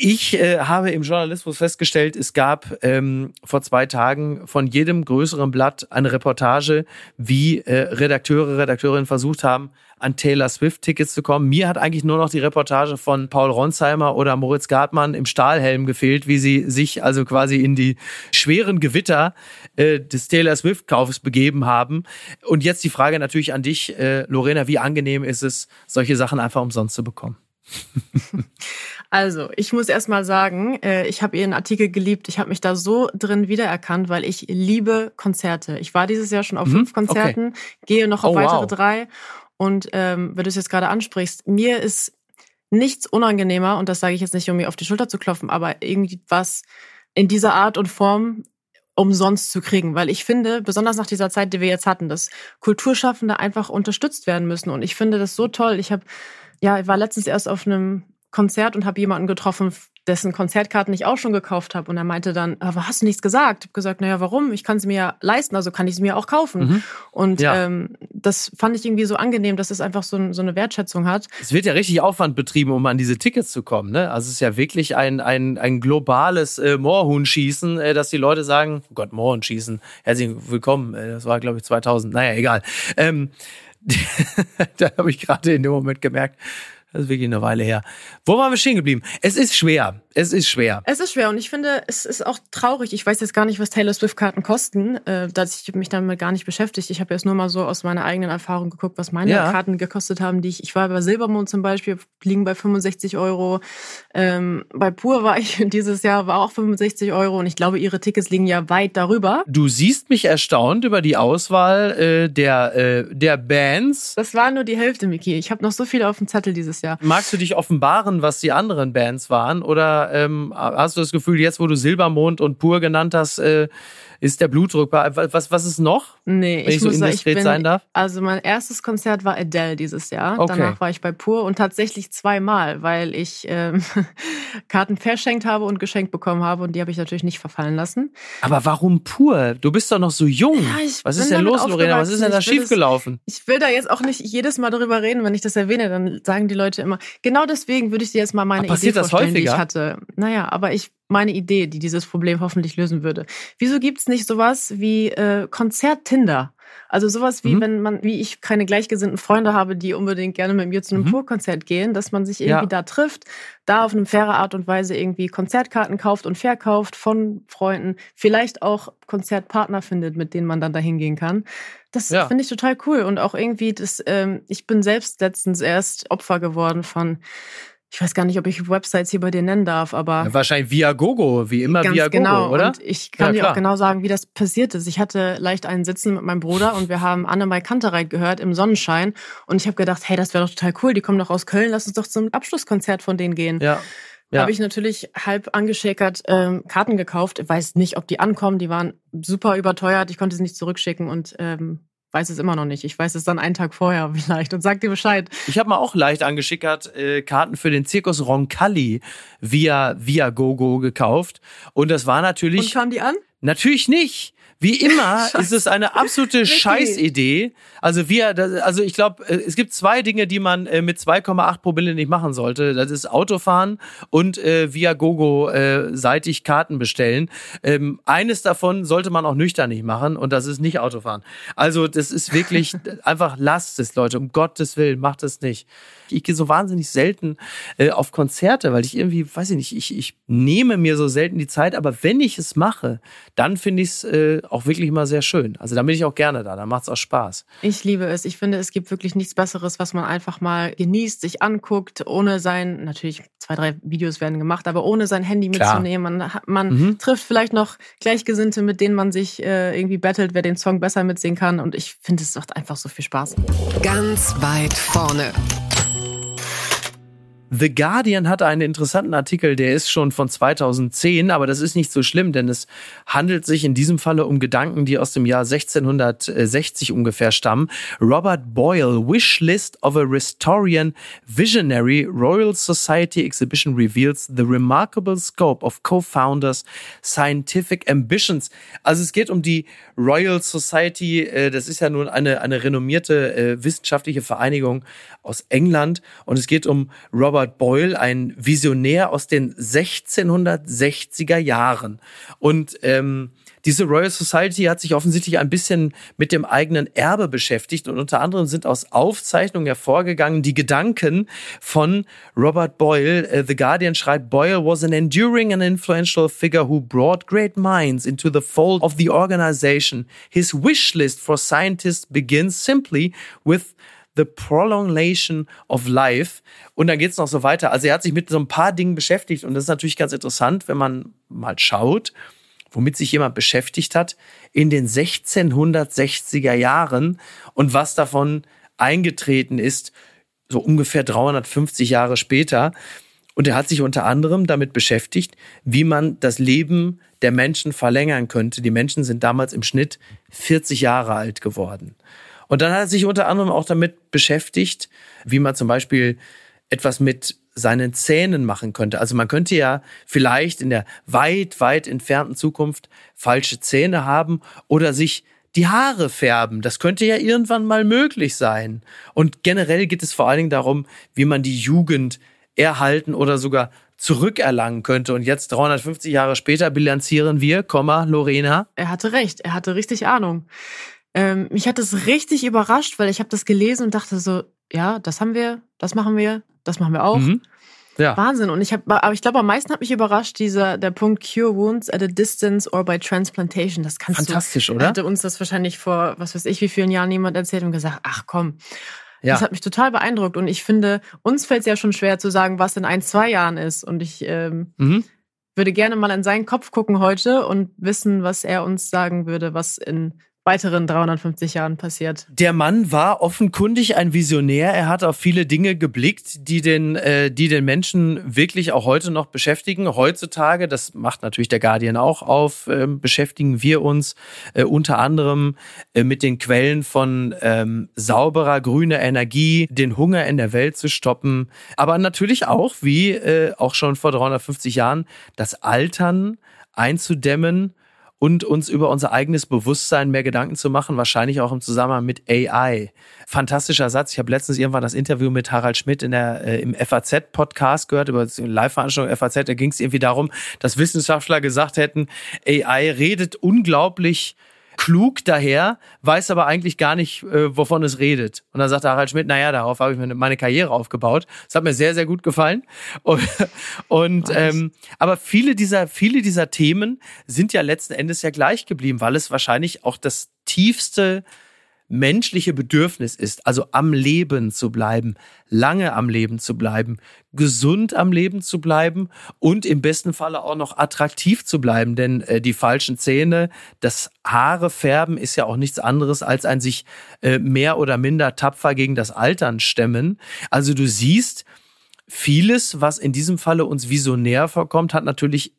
Speaker 1: Ich äh, habe im Journalismus festgestellt, es gab ähm, vor zwei Tagen von jedem größeren Blatt eine Reportage, wie äh, Redakteure, Redakteurinnen versucht haben, an Taylor Swift Tickets zu kommen. Mir hat eigentlich nur noch die Reportage von Paul Ronsheimer oder Moritz Gartmann im Stahlhelm gefehlt, wie sie sich also quasi in die schweren Gewitter äh, des Taylor Swift Kaufes begeben haben. Und jetzt die Frage natürlich an dich, äh, Lorena, wie angenehm ist es, solche Sachen einfach umsonst zu bekommen?
Speaker 3: Also, ich muss erst mal sagen, äh, ich habe Ihren Artikel geliebt. Ich habe mich da so drin wiedererkannt, weil ich liebe Konzerte. Ich war dieses Jahr schon auf mhm, fünf Konzerten, okay. gehe noch auf oh, weitere wow. drei. Und ähm, wenn du es jetzt gerade ansprichst, mir ist nichts unangenehmer, und das sage ich jetzt nicht, um mir auf die Schulter zu klopfen, aber irgendwie was in dieser Art und Form umsonst zu kriegen, weil ich finde, besonders nach dieser Zeit, die wir jetzt hatten, dass Kulturschaffende einfach unterstützt werden müssen und ich finde das so toll. Ich habe ja, ich war letztens erst auf einem Konzert und habe jemanden getroffen, dessen Konzertkarten ich auch schon gekauft habe. Und er meinte dann, aber hast du nichts gesagt? Ich habe gesagt, naja, warum? Ich kann sie mir ja leisten, also kann ich sie mir auch kaufen. Mhm. Und ja. ähm, das fand ich irgendwie so angenehm, dass es einfach so, so, eine Wertschätzung hat.
Speaker 1: Es wird ja richtig Aufwand betrieben, um an diese Tickets zu kommen. Ne? Also es ist ja wirklich ein, ein, ein globales äh, Moorhuhnschießen, äh, dass die Leute sagen, oh Gott, Moorhuhnschießen, herzlich willkommen. Äh, das war, glaube ich, 2000. Naja, egal. Ähm, da habe ich gerade in dem Moment gemerkt, das ist wirklich eine Weile her. Wo waren wir stehen geblieben? Es ist schwer. Es ist schwer.
Speaker 3: Es ist schwer und ich finde, es ist auch traurig. Ich weiß jetzt gar nicht, was Taylor Swift-Karten kosten, äh, dass ich mich damit gar nicht beschäftigt. Ich habe jetzt nur mal so aus meiner eigenen Erfahrung geguckt, was meine ja. Karten gekostet haben, die ich. Ich war bei Silbermond zum Beispiel, liegen bei 65 Euro. Ähm, bei Pur war ich dieses Jahr, war auch 65 Euro und ich glaube, ihre Tickets liegen ja weit darüber.
Speaker 1: Du siehst mich erstaunt über die Auswahl äh, der, äh, der Bands.
Speaker 3: Das war nur die Hälfte, Miki. Ich habe noch so viele auf dem Zettel dieses dieses Jahr.
Speaker 1: Magst du dich offenbaren, was die anderen Bands waren? Oder ähm, hast du das Gefühl, jetzt wo du Silbermond und Pur genannt hast, äh, ist der Blutdruck bei, was, was ist noch?
Speaker 3: Nee, ich, ich muss so sagen, ich bin, sein darf? Also mein erstes Konzert war Adele dieses Jahr. Okay. Danach war ich bei Pur und tatsächlich zweimal, weil ich ähm, Karten verschenkt habe und geschenkt bekommen habe und die habe ich natürlich nicht verfallen lassen.
Speaker 1: Aber warum Pur? Du bist doch noch so jung. Ja, was ist denn los, Lorena? Was ist denn da schiefgelaufen?
Speaker 3: Ich will da jetzt auch nicht jedes Mal darüber reden, wenn ich das erwähne, dann sagen die Leute immer, genau deswegen würde ich dir jetzt mal meine aber Idee vorstellen, die ich hatte. Naja, aber ich meine Idee, die dieses Problem hoffentlich lösen würde. Wieso gibt's nicht sowas wie äh, Konzert-Tinder? Also sowas wie, mhm. wenn man, wie ich keine gleichgesinnten Freunde habe, die unbedingt gerne mit mir zu einem mhm. Pur-Konzert gehen, dass man sich irgendwie ja. da trifft, da auf eine faire Art und Weise irgendwie Konzertkarten kauft und verkauft von Freunden, vielleicht auch Konzertpartner findet, mit denen man dann dahin gehen kann. Das ja. finde ich total cool. Und auch irgendwie, das, ähm, ich bin selbst letztens erst Opfer geworden von ich weiß gar nicht, ob ich Websites hier bei dir nennen darf, aber.
Speaker 1: Ja, wahrscheinlich via Gogo, wie immer via
Speaker 3: genau.
Speaker 1: Oder?
Speaker 3: Und ich kann ja, dir auch genau sagen, wie das passiert ist. Ich hatte leicht einen Sitzen mit meinem Bruder und wir haben Annemai Kantereit gehört im Sonnenschein. Und ich habe gedacht, hey, das wäre doch total cool. Die kommen doch aus Köln, lass uns doch zum Abschlusskonzert von denen gehen. Ja. Ja. Habe ich natürlich halb angeschäkert ähm, Karten gekauft. Ich weiß nicht, ob die ankommen. Die waren super überteuert. Ich konnte sie nicht zurückschicken und ähm, weiß es immer noch nicht. Ich weiß es dann einen Tag vorher vielleicht und sag dir Bescheid.
Speaker 1: Ich habe mal auch leicht angeschickert äh, Karten für den Zirkus Roncalli via via GoGo gekauft und das war natürlich Und
Speaker 3: kamen die an?
Speaker 1: Natürlich nicht. Wie immer ist es eine absolute Scheißidee. Also wir, also ich glaube, äh, es gibt zwei Dinge, die man äh, mit 2,8 Promille nicht machen sollte. Das ist Autofahren und äh, via Gogo äh, seitig Karten bestellen. Ähm, eines davon sollte man auch nüchtern nicht machen und das ist nicht Autofahren. Also das ist wirklich einfach lasst es, Leute. Um Gottes Willen, macht es nicht. Ich gehe so wahnsinnig selten äh, auf Konzerte, weil ich irgendwie, weiß ich nicht, ich, ich nehme mir so selten die Zeit, aber wenn ich es mache, dann finde ich es äh, auch wirklich mal sehr schön. Also da bin ich auch gerne da, da macht es auch Spaß.
Speaker 3: Ich liebe es. Ich finde, es gibt wirklich nichts Besseres, was man einfach mal genießt, sich anguckt, ohne sein, natürlich zwei, drei Videos werden gemacht, aber ohne sein Handy mitzunehmen. Man, man mhm. trifft vielleicht noch Gleichgesinnte, mit denen man sich äh, irgendwie battelt, wer den Song besser mitsingen kann. Und ich finde, es macht einfach so viel Spaß.
Speaker 2: Ganz weit vorne.
Speaker 1: The Guardian hatte einen interessanten Artikel, der ist schon von 2010, aber das ist nicht so schlimm, denn es handelt sich in diesem Falle um Gedanken, die aus dem Jahr 1660 ungefähr stammen. Robert Boyle, Wish List of a Restorian Visionary Royal Society Exhibition reveals the remarkable scope of co-founders scientific ambitions. Also es geht um die Royal Society, äh, das ist ja nun eine, eine renommierte äh, wissenschaftliche Vereinigung aus England und es geht um Robert Robert Boyle ein Visionär aus den 1660er Jahren. Und ähm, diese Royal Society hat sich offensichtlich ein bisschen mit dem eigenen Erbe beschäftigt und unter anderem sind aus Aufzeichnungen hervorgegangen die Gedanken von Robert Boyle. Uh, The Guardian schreibt, Boyle was an enduring and influential figure who brought great minds into the fold of the organization. His wish list for scientists begins simply with The Prolongation of Life. Und dann geht es noch so weiter. Also er hat sich mit so ein paar Dingen beschäftigt und das ist natürlich ganz interessant, wenn man mal schaut, womit sich jemand beschäftigt hat in den 1660er Jahren und was davon eingetreten ist, so ungefähr 350 Jahre später. Und er hat sich unter anderem damit beschäftigt, wie man das Leben der Menschen verlängern könnte. Die Menschen sind damals im Schnitt 40 Jahre alt geworden. Und dann hat er sich unter anderem auch damit beschäftigt, wie man zum Beispiel etwas mit seinen Zähnen machen könnte. Also man könnte ja vielleicht in der weit, weit entfernten Zukunft falsche Zähne haben oder sich die Haare färben. Das könnte ja irgendwann mal möglich sein. Und generell geht es vor allen Dingen darum, wie man die Jugend erhalten oder sogar zurückerlangen könnte. Und jetzt 350 Jahre später bilanzieren wir, Komma, Lorena.
Speaker 3: Er hatte recht, er hatte richtig Ahnung. Ähm, mich hat es richtig überrascht, weil ich habe das gelesen und dachte so, ja, das haben wir, das machen wir, das machen wir auch. Mhm. Ja. Wahnsinn. Und ich habe, aber ich glaube, am meisten hat mich überrascht dieser der Punkt Cure Wounds at a Distance or by Transplantation. Das kannst
Speaker 1: Fantastisch,
Speaker 3: du,
Speaker 1: oder?
Speaker 3: Hatte uns das wahrscheinlich vor, was weiß ich, wie vielen Jahren jemand erzählt und gesagt, ach komm. Ja. Das hat mich total beeindruckt. Und ich finde, uns fällt es ja schon schwer zu sagen, was in ein, zwei Jahren ist. Und ich ähm, mhm. würde gerne mal in seinen Kopf gucken heute und wissen, was er uns sagen würde, was in weiteren 350 Jahren passiert.
Speaker 1: Der Mann war offenkundig ein Visionär. Er hat auf viele Dinge geblickt, die den, äh, die den Menschen wirklich auch heute noch beschäftigen. Heutzutage, das macht natürlich der Guardian auch auf, äh, beschäftigen wir uns äh, unter anderem äh, mit den Quellen von ähm, sauberer grüner Energie, den Hunger in der Welt zu stoppen, aber natürlich auch, wie äh, auch schon vor 350 Jahren, das Altern einzudämmen und uns über unser eigenes Bewusstsein mehr Gedanken zu machen, wahrscheinlich auch im Zusammenhang mit AI. Fantastischer Satz. Ich habe letztens irgendwann das Interview mit Harald Schmidt in der, äh, im FAZ-Podcast gehört, über die Live-Veranstaltung FAZ. Da ging es irgendwie darum, dass Wissenschaftler gesagt hätten, AI redet unglaublich klug daher, weiß aber eigentlich gar nicht, äh, wovon es redet. Und dann sagt Harald Schmidt, naja, darauf habe ich meine Karriere aufgebaut. Das hat mir sehr, sehr gut gefallen. Und, und ähm, aber viele dieser, viele dieser Themen sind ja letzten Endes ja gleich geblieben, weil es wahrscheinlich auch das tiefste menschliche Bedürfnis ist, also am Leben zu bleiben, lange am Leben zu bleiben, gesund am Leben zu bleiben und im besten Falle auch noch attraktiv zu bleiben. Denn äh, die falschen Zähne, das Haare färben ist ja auch nichts anderes als ein sich äh, mehr oder minder tapfer gegen das Altern stemmen. Also du siehst, vieles, was in diesem Falle uns visionär vorkommt, hat natürlich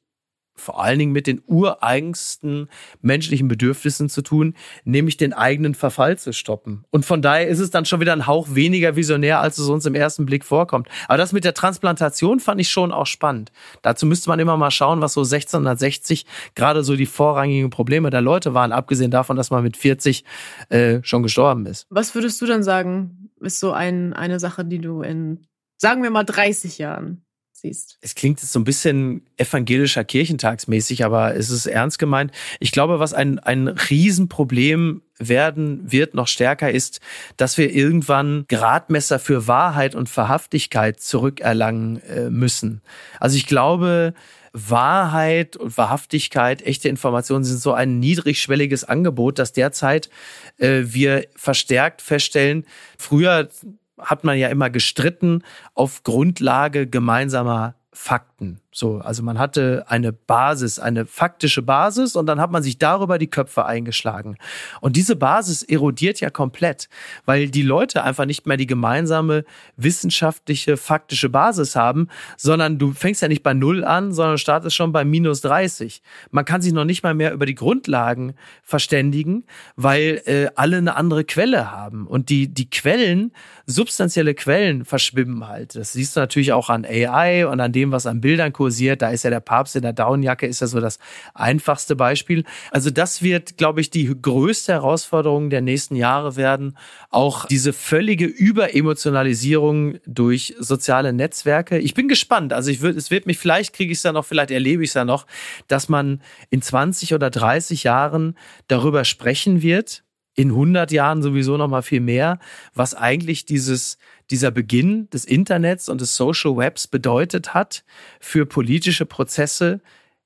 Speaker 1: vor allen Dingen mit den ureigensten menschlichen Bedürfnissen zu tun, nämlich den eigenen Verfall zu stoppen. Und von daher ist es dann schon wieder ein Hauch weniger visionär, als es uns im ersten Blick vorkommt. Aber das mit der Transplantation fand ich schon auch spannend. Dazu müsste man immer mal schauen, was so 1660 gerade so die vorrangigen Probleme der Leute waren, abgesehen davon, dass man mit 40 äh, schon gestorben ist.
Speaker 3: Was würdest du dann sagen, ist so ein, eine Sache, die du in, sagen wir mal, 30 Jahren siehst.
Speaker 1: Es klingt jetzt so ein bisschen evangelischer Kirchentagsmäßig, aber es ist ernst gemeint. Ich glaube, was ein, ein Riesenproblem werden wird, noch stärker ist, dass wir irgendwann Gradmesser für Wahrheit und Wahrhaftigkeit zurückerlangen äh, müssen. Also ich glaube, Wahrheit und Wahrhaftigkeit, echte Informationen sind so ein niedrigschwelliges Angebot, dass derzeit äh, wir verstärkt feststellen, früher hat man ja immer gestritten auf Grundlage gemeinsamer Fakten. So, also man hatte eine Basis, eine faktische Basis und dann hat man sich darüber die Köpfe eingeschlagen. Und diese Basis erodiert ja komplett, weil die Leute einfach nicht mehr die gemeinsame wissenschaftliche, faktische Basis haben, sondern du fängst ja nicht bei Null an, sondern startest schon bei minus 30. Man kann sich noch nicht mal mehr über die Grundlagen verständigen, weil äh, alle eine andere Quelle haben. Und die, die Quellen, substanzielle Quellen verschwimmen halt. Das siehst du natürlich auch an AI und an dem, was an Bild Bildern kursiert. Da ist ja der Papst in der Daunenjacke, ist ja so das einfachste Beispiel. Also das wird, glaube ich, die größte Herausforderung der nächsten Jahre werden. Auch diese völlige Überemotionalisierung durch soziale Netzwerke. Ich bin gespannt. Also ich würde, es wird mich, vielleicht kriege ich es ja noch, vielleicht erlebe ich es ja noch, dass man in 20 oder 30 Jahren darüber sprechen wird, in 100 Jahren sowieso noch mal viel mehr, was eigentlich dieses, dieser Beginn des Internets und des Social Webs bedeutet hat für politische Prozesse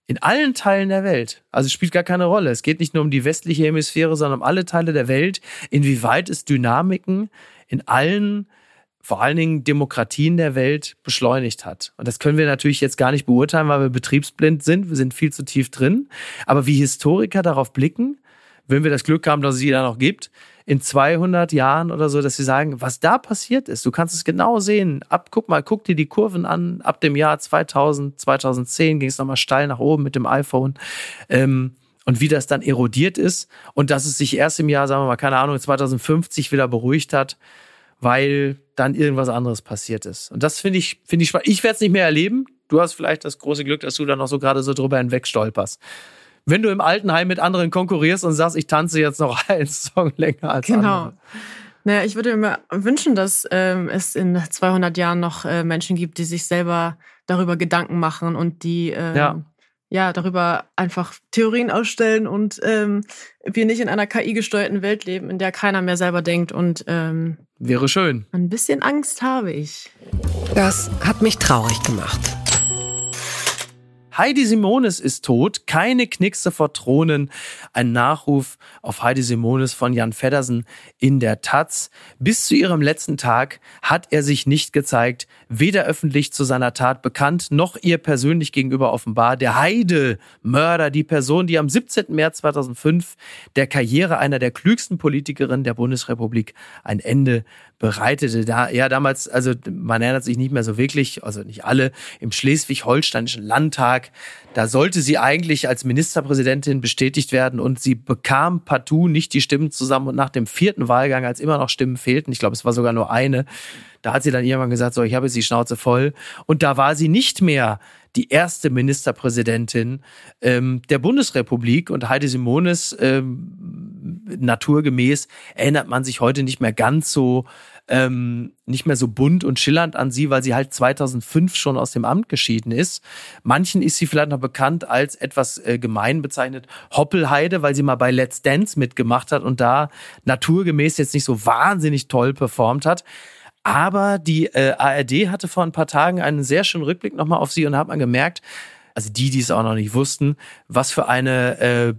Speaker 1: in allen Teilen der Welt. Also es spielt gar keine Rolle. Es geht nicht nur um die westliche Hemisphäre, sondern um alle Teile der Welt, inwieweit es Dynamiken in allen vor allen Dingen Demokratien der Welt beschleunigt hat. Und das können wir natürlich jetzt gar nicht beurteilen, weil wir betriebsblind sind. Wir sind viel zu tief drin. Aber wie Historiker darauf blicken, wenn wir das Glück haben, dass es sie da noch gibt, in 200 Jahren oder so, dass sie sagen, was da passiert ist. Du kannst es genau sehen. Ab, guck mal, guck dir die Kurven an. Ab dem Jahr 2000, 2010 ging es nochmal steil nach oben mit dem iPhone. Ähm, und wie das dann erodiert ist und dass es sich erst im Jahr, sagen wir mal, keine Ahnung, 2050 wieder beruhigt hat, weil dann irgendwas anderes passiert ist. Und das finde ich, finde ich spannend. Ich werde es nicht mehr erleben. Du hast vielleicht das große Glück, dass du da noch so gerade so drüber hinweg stolperst wenn du im Altenheim mit anderen konkurrierst und sagst, ich tanze jetzt noch einen Song länger als genau. andere.
Speaker 3: Naja, ich würde mir wünschen, dass ähm, es in 200 Jahren noch äh, Menschen gibt, die sich selber darüber Gedanken machen und die ähm, ja. ja. darüber einfach Theorien ausstellen und ähm, wir nicht in einer KI-gesteuerten Welt leben, in der keiner mehr selber denkt und ähm,
Speaker 1: wäre schön.
Speaker 3: Ein bisschen Angst habe ich.
Speaker 2: Das hat mich traurig gemacht.
Speaker 1: Heidi Simones ist tot, keine Knickse vor Thronen. Ein Nachruf auf Heidi Simones von Jan Feddersen in der Taz. Bis zu ihrem letzten Tag hat er sich nicht gezeigt, weder öffentlich zu seiner Tat bekannt, noch ihr persönlich gegenüber offenbar. Der Heide Mörder, die Person, die am 17. März 2005 der Karriere einer der klügsten Politikerinnen der Bundesrepublik ein Ende bereitete. Da, ja, damals, also man erinnert sich nicht mehr so wirklich, also nicht alle, im Schleswig-Holsteinischen Landtag. Da sollte sie eigentlich als Ministerpräsidentin bestätigt werden und sie bekam partout nicht die Stimmen zusammen. Und nach dem vierten Wahlgang, als immer noch Stimmen fehlten, ich glaube, es war sogar nur eine, da hat sie dann irgendwann gesagt, so, ich habe jetzt die Schnauze voll. Und da war sie nicht mehr die erste Ministerpräsidentin ähm, der Bundesrepublik und Heidi Simones ähm, naturgemäß erinnert man sich heute nicht mehr ganz so ähm, nicht mehr so bunt und schillernd an sie, weil sie halt 2005 schon aus dem Amt geschieden ist. Manchen ist sie vielleicht noch bekannt als etwas äh, gemein bezeichnet Hoppelheide, weil sie mal bei Let's Dance mitgemacht hat und da naturgemäß jetzt nicht so wahnsinnig toll performt hat. Aber die äh, ARD hatte vor ein paar Tagen einen sehr schönen Rückblick nochmal auf sie und hat man gemerkt, also die, die es auch noch nicht wussten, was für eine, äh,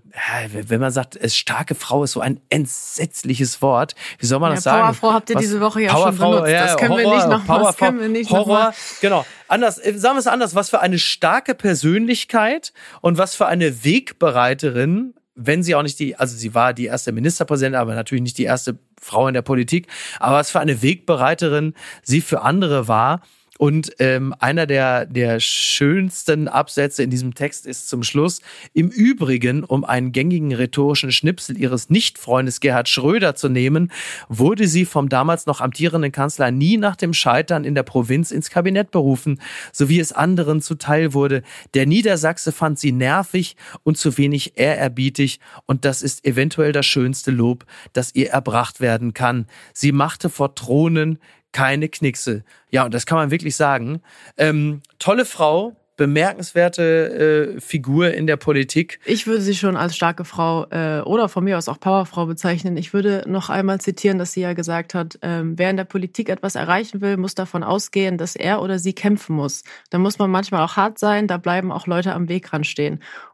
Speaker 1: wenn man sagt, es starke Frau ist so ein entsetzliches Wort. Wie soll man
Speaker 3: ja,
Speaker 1: das sagen?
Speaker 3: Powerfrau habt ihr
Speaker 1: was,
Speaker 3: diese Woche ja Powerfrau, schon benutzt. Ja, das können Horror, wir nicht noch Powerfrau, das können wir nicht
Speaker 1: Horror, noch mal. genau. Anders, äh, sagen wir es anders, was für eine starke Persönlichkeit und was für eine Wegbereiterin wenn sie auch nicht die, also sie war die erste Ministerpräsidentin, aber natürlich nicht die erste Frau in der Politik, aber was für eine Wegbereiterin sie für andere war und ähm, einer der, der schönsten Absätze in diesem Text ist zum Schluss, im Übrigen, um einen gängigen rhetorischen Schnipsel ihres Nichtfreundes Gerhard Schröder zu nehmen, wurde sie vom damals noch amtierenden Kanzler nie nach dem Scheitern in der Provinz ins Kabinett berufen, so wie es anderen zuteil wurde. Der Niedersachse fand sie nervig und zu wenig ehrerbietig und das ist eventuell das schönste Lob, das ihr erbracht werden kann. Sie machte vor Thronen keine Knickse. Ja, und das kann man wirklich sagen. Ähm, tolle Frau, bemerkenswerte äh, Figur in der Politik.
Speaker 3: Ich würde sie schon als starke Frau äh, oder von mir aus auch Powerfrau bezeichnen. Ich würde noch einmal zitieren, dass sie ja gesagt hat, ähm, wer in der Politik etwas erreichen will, muss davon ausgehen, dass er oder sie kämpfen muss. Da muss man manchmal auch hart sein, da bleiben auch Leute am Weg dran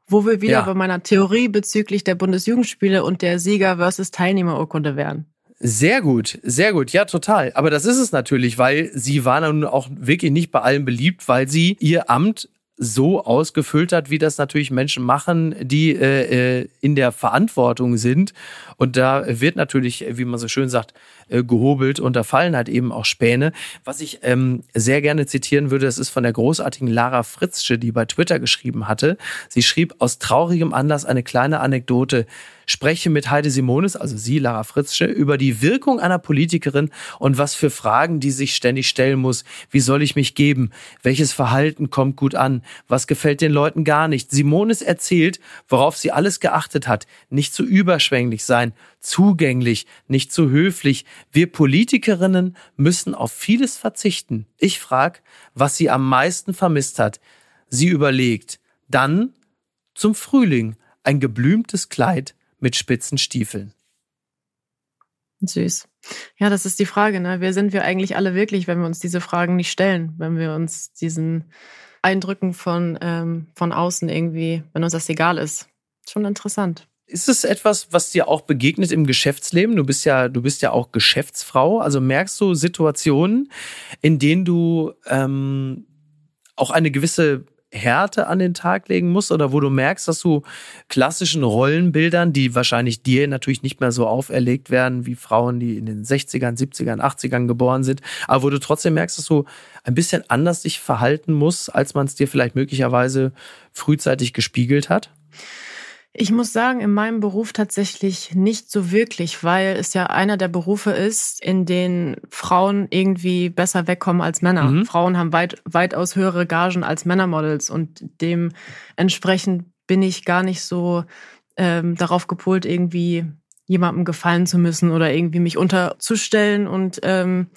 Speaker 3: Wo wir wieder ja. bei meiner Theorie bezüglich der Bundesjugendspiele und der Sieger versus Teilnehmerurkunde wären.
Speaker 1: Sehr gut, sehr gut, ja, total. Aber das ist es natürlich, weil sie war nun auch wirklich nicht bei allen beliebt, weil sie ihr Amt so ausgefüllt hat, wie das natürlich Menschen machen, die äh, äh in der Verantwortung sind Und da wird natürlich, wie man so schön sagt, äh, gehobelt und da fallen halt eben auch Späne. Was ich ähm, sehr gerne zitieren würde, das ist von der großartigen Lara Fritzsche, die bei Twitter geschrieben hatte. Sie schrieb aus traurigem Anlass eine kleine Anekdote spreche mit Heide Simonis, also sie, Lara Fritzsche, über die Wirkung einer Politikerin und was für Fragen die sich ständig stellen muss. Wie soll ich mich geben? Welches Verhalten kommt gut an? Was gefällt den Leuten gar nicht? Simonis erzählt, worauf sie alles geachtet hat. Nicht zu überschwänglich sein, zugänglich, nicht zu höflich. Wir Politikerinnen müssen auf vieles verzichten. Ich frage, was sie am meisten vermisst hat. Sie überlegt. Dann zum Frühling ein geblümtes Kleid mit spitzen Stiefeln.
Speaker 3: Süß. Ja, das ist die Frage. Ne? Wer sind wir eigentlich alle wirklich, wenn wir uns diese Fragen nicht stellen, wenn wir uns diesen Eindrücken von, ähm, von außen irgendwie, wenn uns das egal ist. Schon interessant.
Speaker 1: Ist es etwas, was dir auch begegnet im Geschäftsleben? Du bist ja, du bist ja auch Geschäftsfrau. Also merkst du Situationen, in denen du ähm, auch eine gewisse Härte an den Tag legen musst oder wo du merkst, dass du klassischen Rollenbildern, die wahrscheinlich dir natürlich nicht mehr so auferlegt werden wie Frauen, die in den 60ern, 70ern, 80ern geboren sind, aber wo du trotzdem merkst, dass du ein bisschen anders dich verhalten musst, als man es dir vielleicht möglicherweise frühzeitig gespiegelt hat?
Speaker 3: Ich muss sagen, in meinem Beruf tatsächlich nicht so wirklich, weil es ja einer der Berufe ist, in denen Frauen irgendwie besser wegkommen als Männer. Mhm. Frauen haben weit, weitaus höhere Gagen als Männermodels und dementsprechend bin ich gar nicht so ähm, darauf gepolt, irgendwie jemandem gefallen zu müssen oder irgendwie mich unterzustellen und ähm,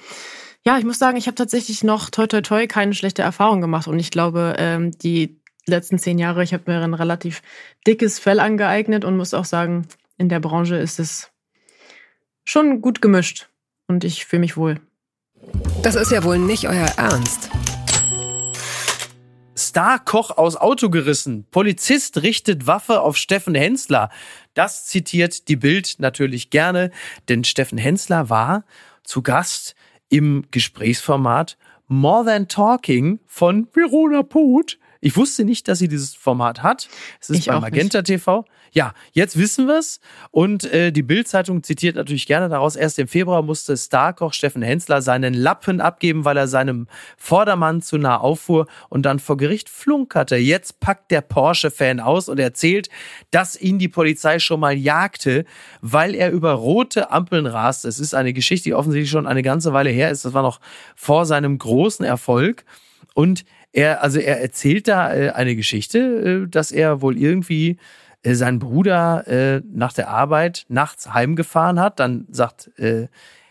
Speaker 3: ja, ich muss sagen, ich habe tatsächlich noch toi toi toi keine schlechte Erfahrung gemacht und ich glaube, ähm, die letzten zehn Jahre, ich habe mir ein relativ dickes Fell angeeignet und muss auch sagen, in der Branche ist es schon gut gemischt und ich fühle mich wohl.
Speaker 2: Das ist ja wohl nicht euer Ernst.
Speaker 1: Star-Koch aus Auto gerissen. Polizist richtet Waffe auf Steffen Hensler. Das zitiert die Bild natürlich gerne, denn Steffen Hensler war zu Gast im Gesprächsformat More Than Talking von Verona Poth. Ich wusste nicht, dass sie dieses Format hat. Es ist ich bei Magenta nicht. TV. Ja, jetzt wissen wir's. Und äh, die Bild-Zeitung zitiert natürlich gerne daraus. Erst im Februar musste Starkoch Steffen Hensler seinen Lappen abgeben, weil er seinem Vordermann zu nah auffuhr und dann vor Gericht flunkerte. Jetzt packt der Porsche-Fan aus und erzählt, dass ihn die Polizei schon mal jagte, weil er über rote Ampeln rast. Es ist eine Geschichte, die offensichtlich schon eine ganze Weile her ist. Das war noch vor seinem großen Erfolg. Und er, also er erzählt da äh, eine Geschichte, äh, dass er wohl irgendwie äh, seinen Bruder nach der Arbeit nachts heimgefahren hat. Dann sagt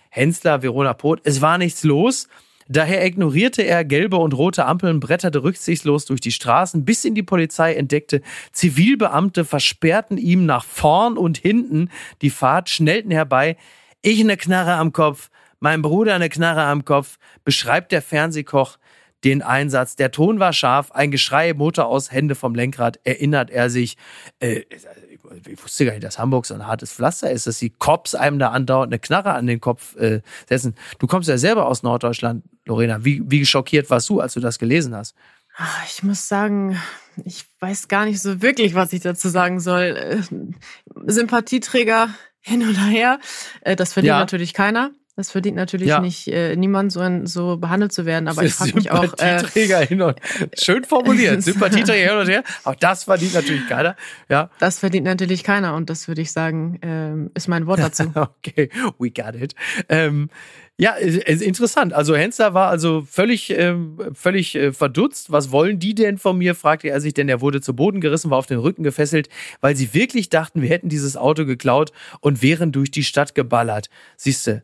Speaker 1: Hensler, Verona Poth, es war nichts los. Daher ignorierte er gelbe und rote Ampeln, bretterte rücksichtslos durch die Straßen, bis ihn die Polizei entdeckte. Zivilbeamte versperrten ihm nach vorn und hinten die Fahrt, schnellten herbei. Ich eine Knarre am Kopf, mein Bruder eine Knarre am Kopf, beschreibt der Fernsehkoch den Einsatz. Der Ton war scharf, ein Geschrei, Motor aus, Hände vom Lenkrad, erinnert er sich. Äh, ich wusste gar nicht, dass Hamburg so ein hartes Pflaster ist, dass die Cops einem da andauernd eine Knarre an den Kopf äh, setzen. Du kommst ja selber aus Norddeutschland, Lorena. Wie, wie schockiert warst du, als du das gelesen hast?
Speaker 3: Ah, ich muss sagen, ich weiß gar nicht so wirklich, was ich dazu sagen soll. Äh, Sympathieträger hin oder her, äh, das verdient ja. natürlich keiner. Das verdient natürlich ja. nicht äh, niemand, so, so behandelt zu werden. Aber ich frage mich auch.
Speaker 1: Äh, Sympathieträger hin und schön formuliert. Sympathieträger hin und her. Auch das verdient natürlich keiner. Ja.
Speaker 3: Das verdient natürlich keiner. Und das würde ich sagen, ähm, ist mein Wort dazu.
Speaker 1: okay, we got it. Ähm, ja, ist interessant. Also Hensler war also völlig, ähm, völlig äh, verdutzt. Was wollen die denn von mir? fragte er sich, denn er wurde zu Boden gerissen, war auf den Rücken gefesselt, weil sie wirklich dachten, wir hätten dieses Auto geklaut und wären durch die Stadt geballert. Siehste,